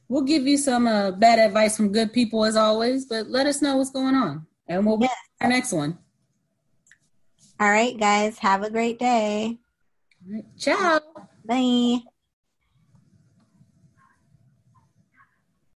We'll give you some uh, bad advice from good people as always, but let us know what's going on. And we'll yes. our next one. All right, guys. Have a great day. Ciao. Bye.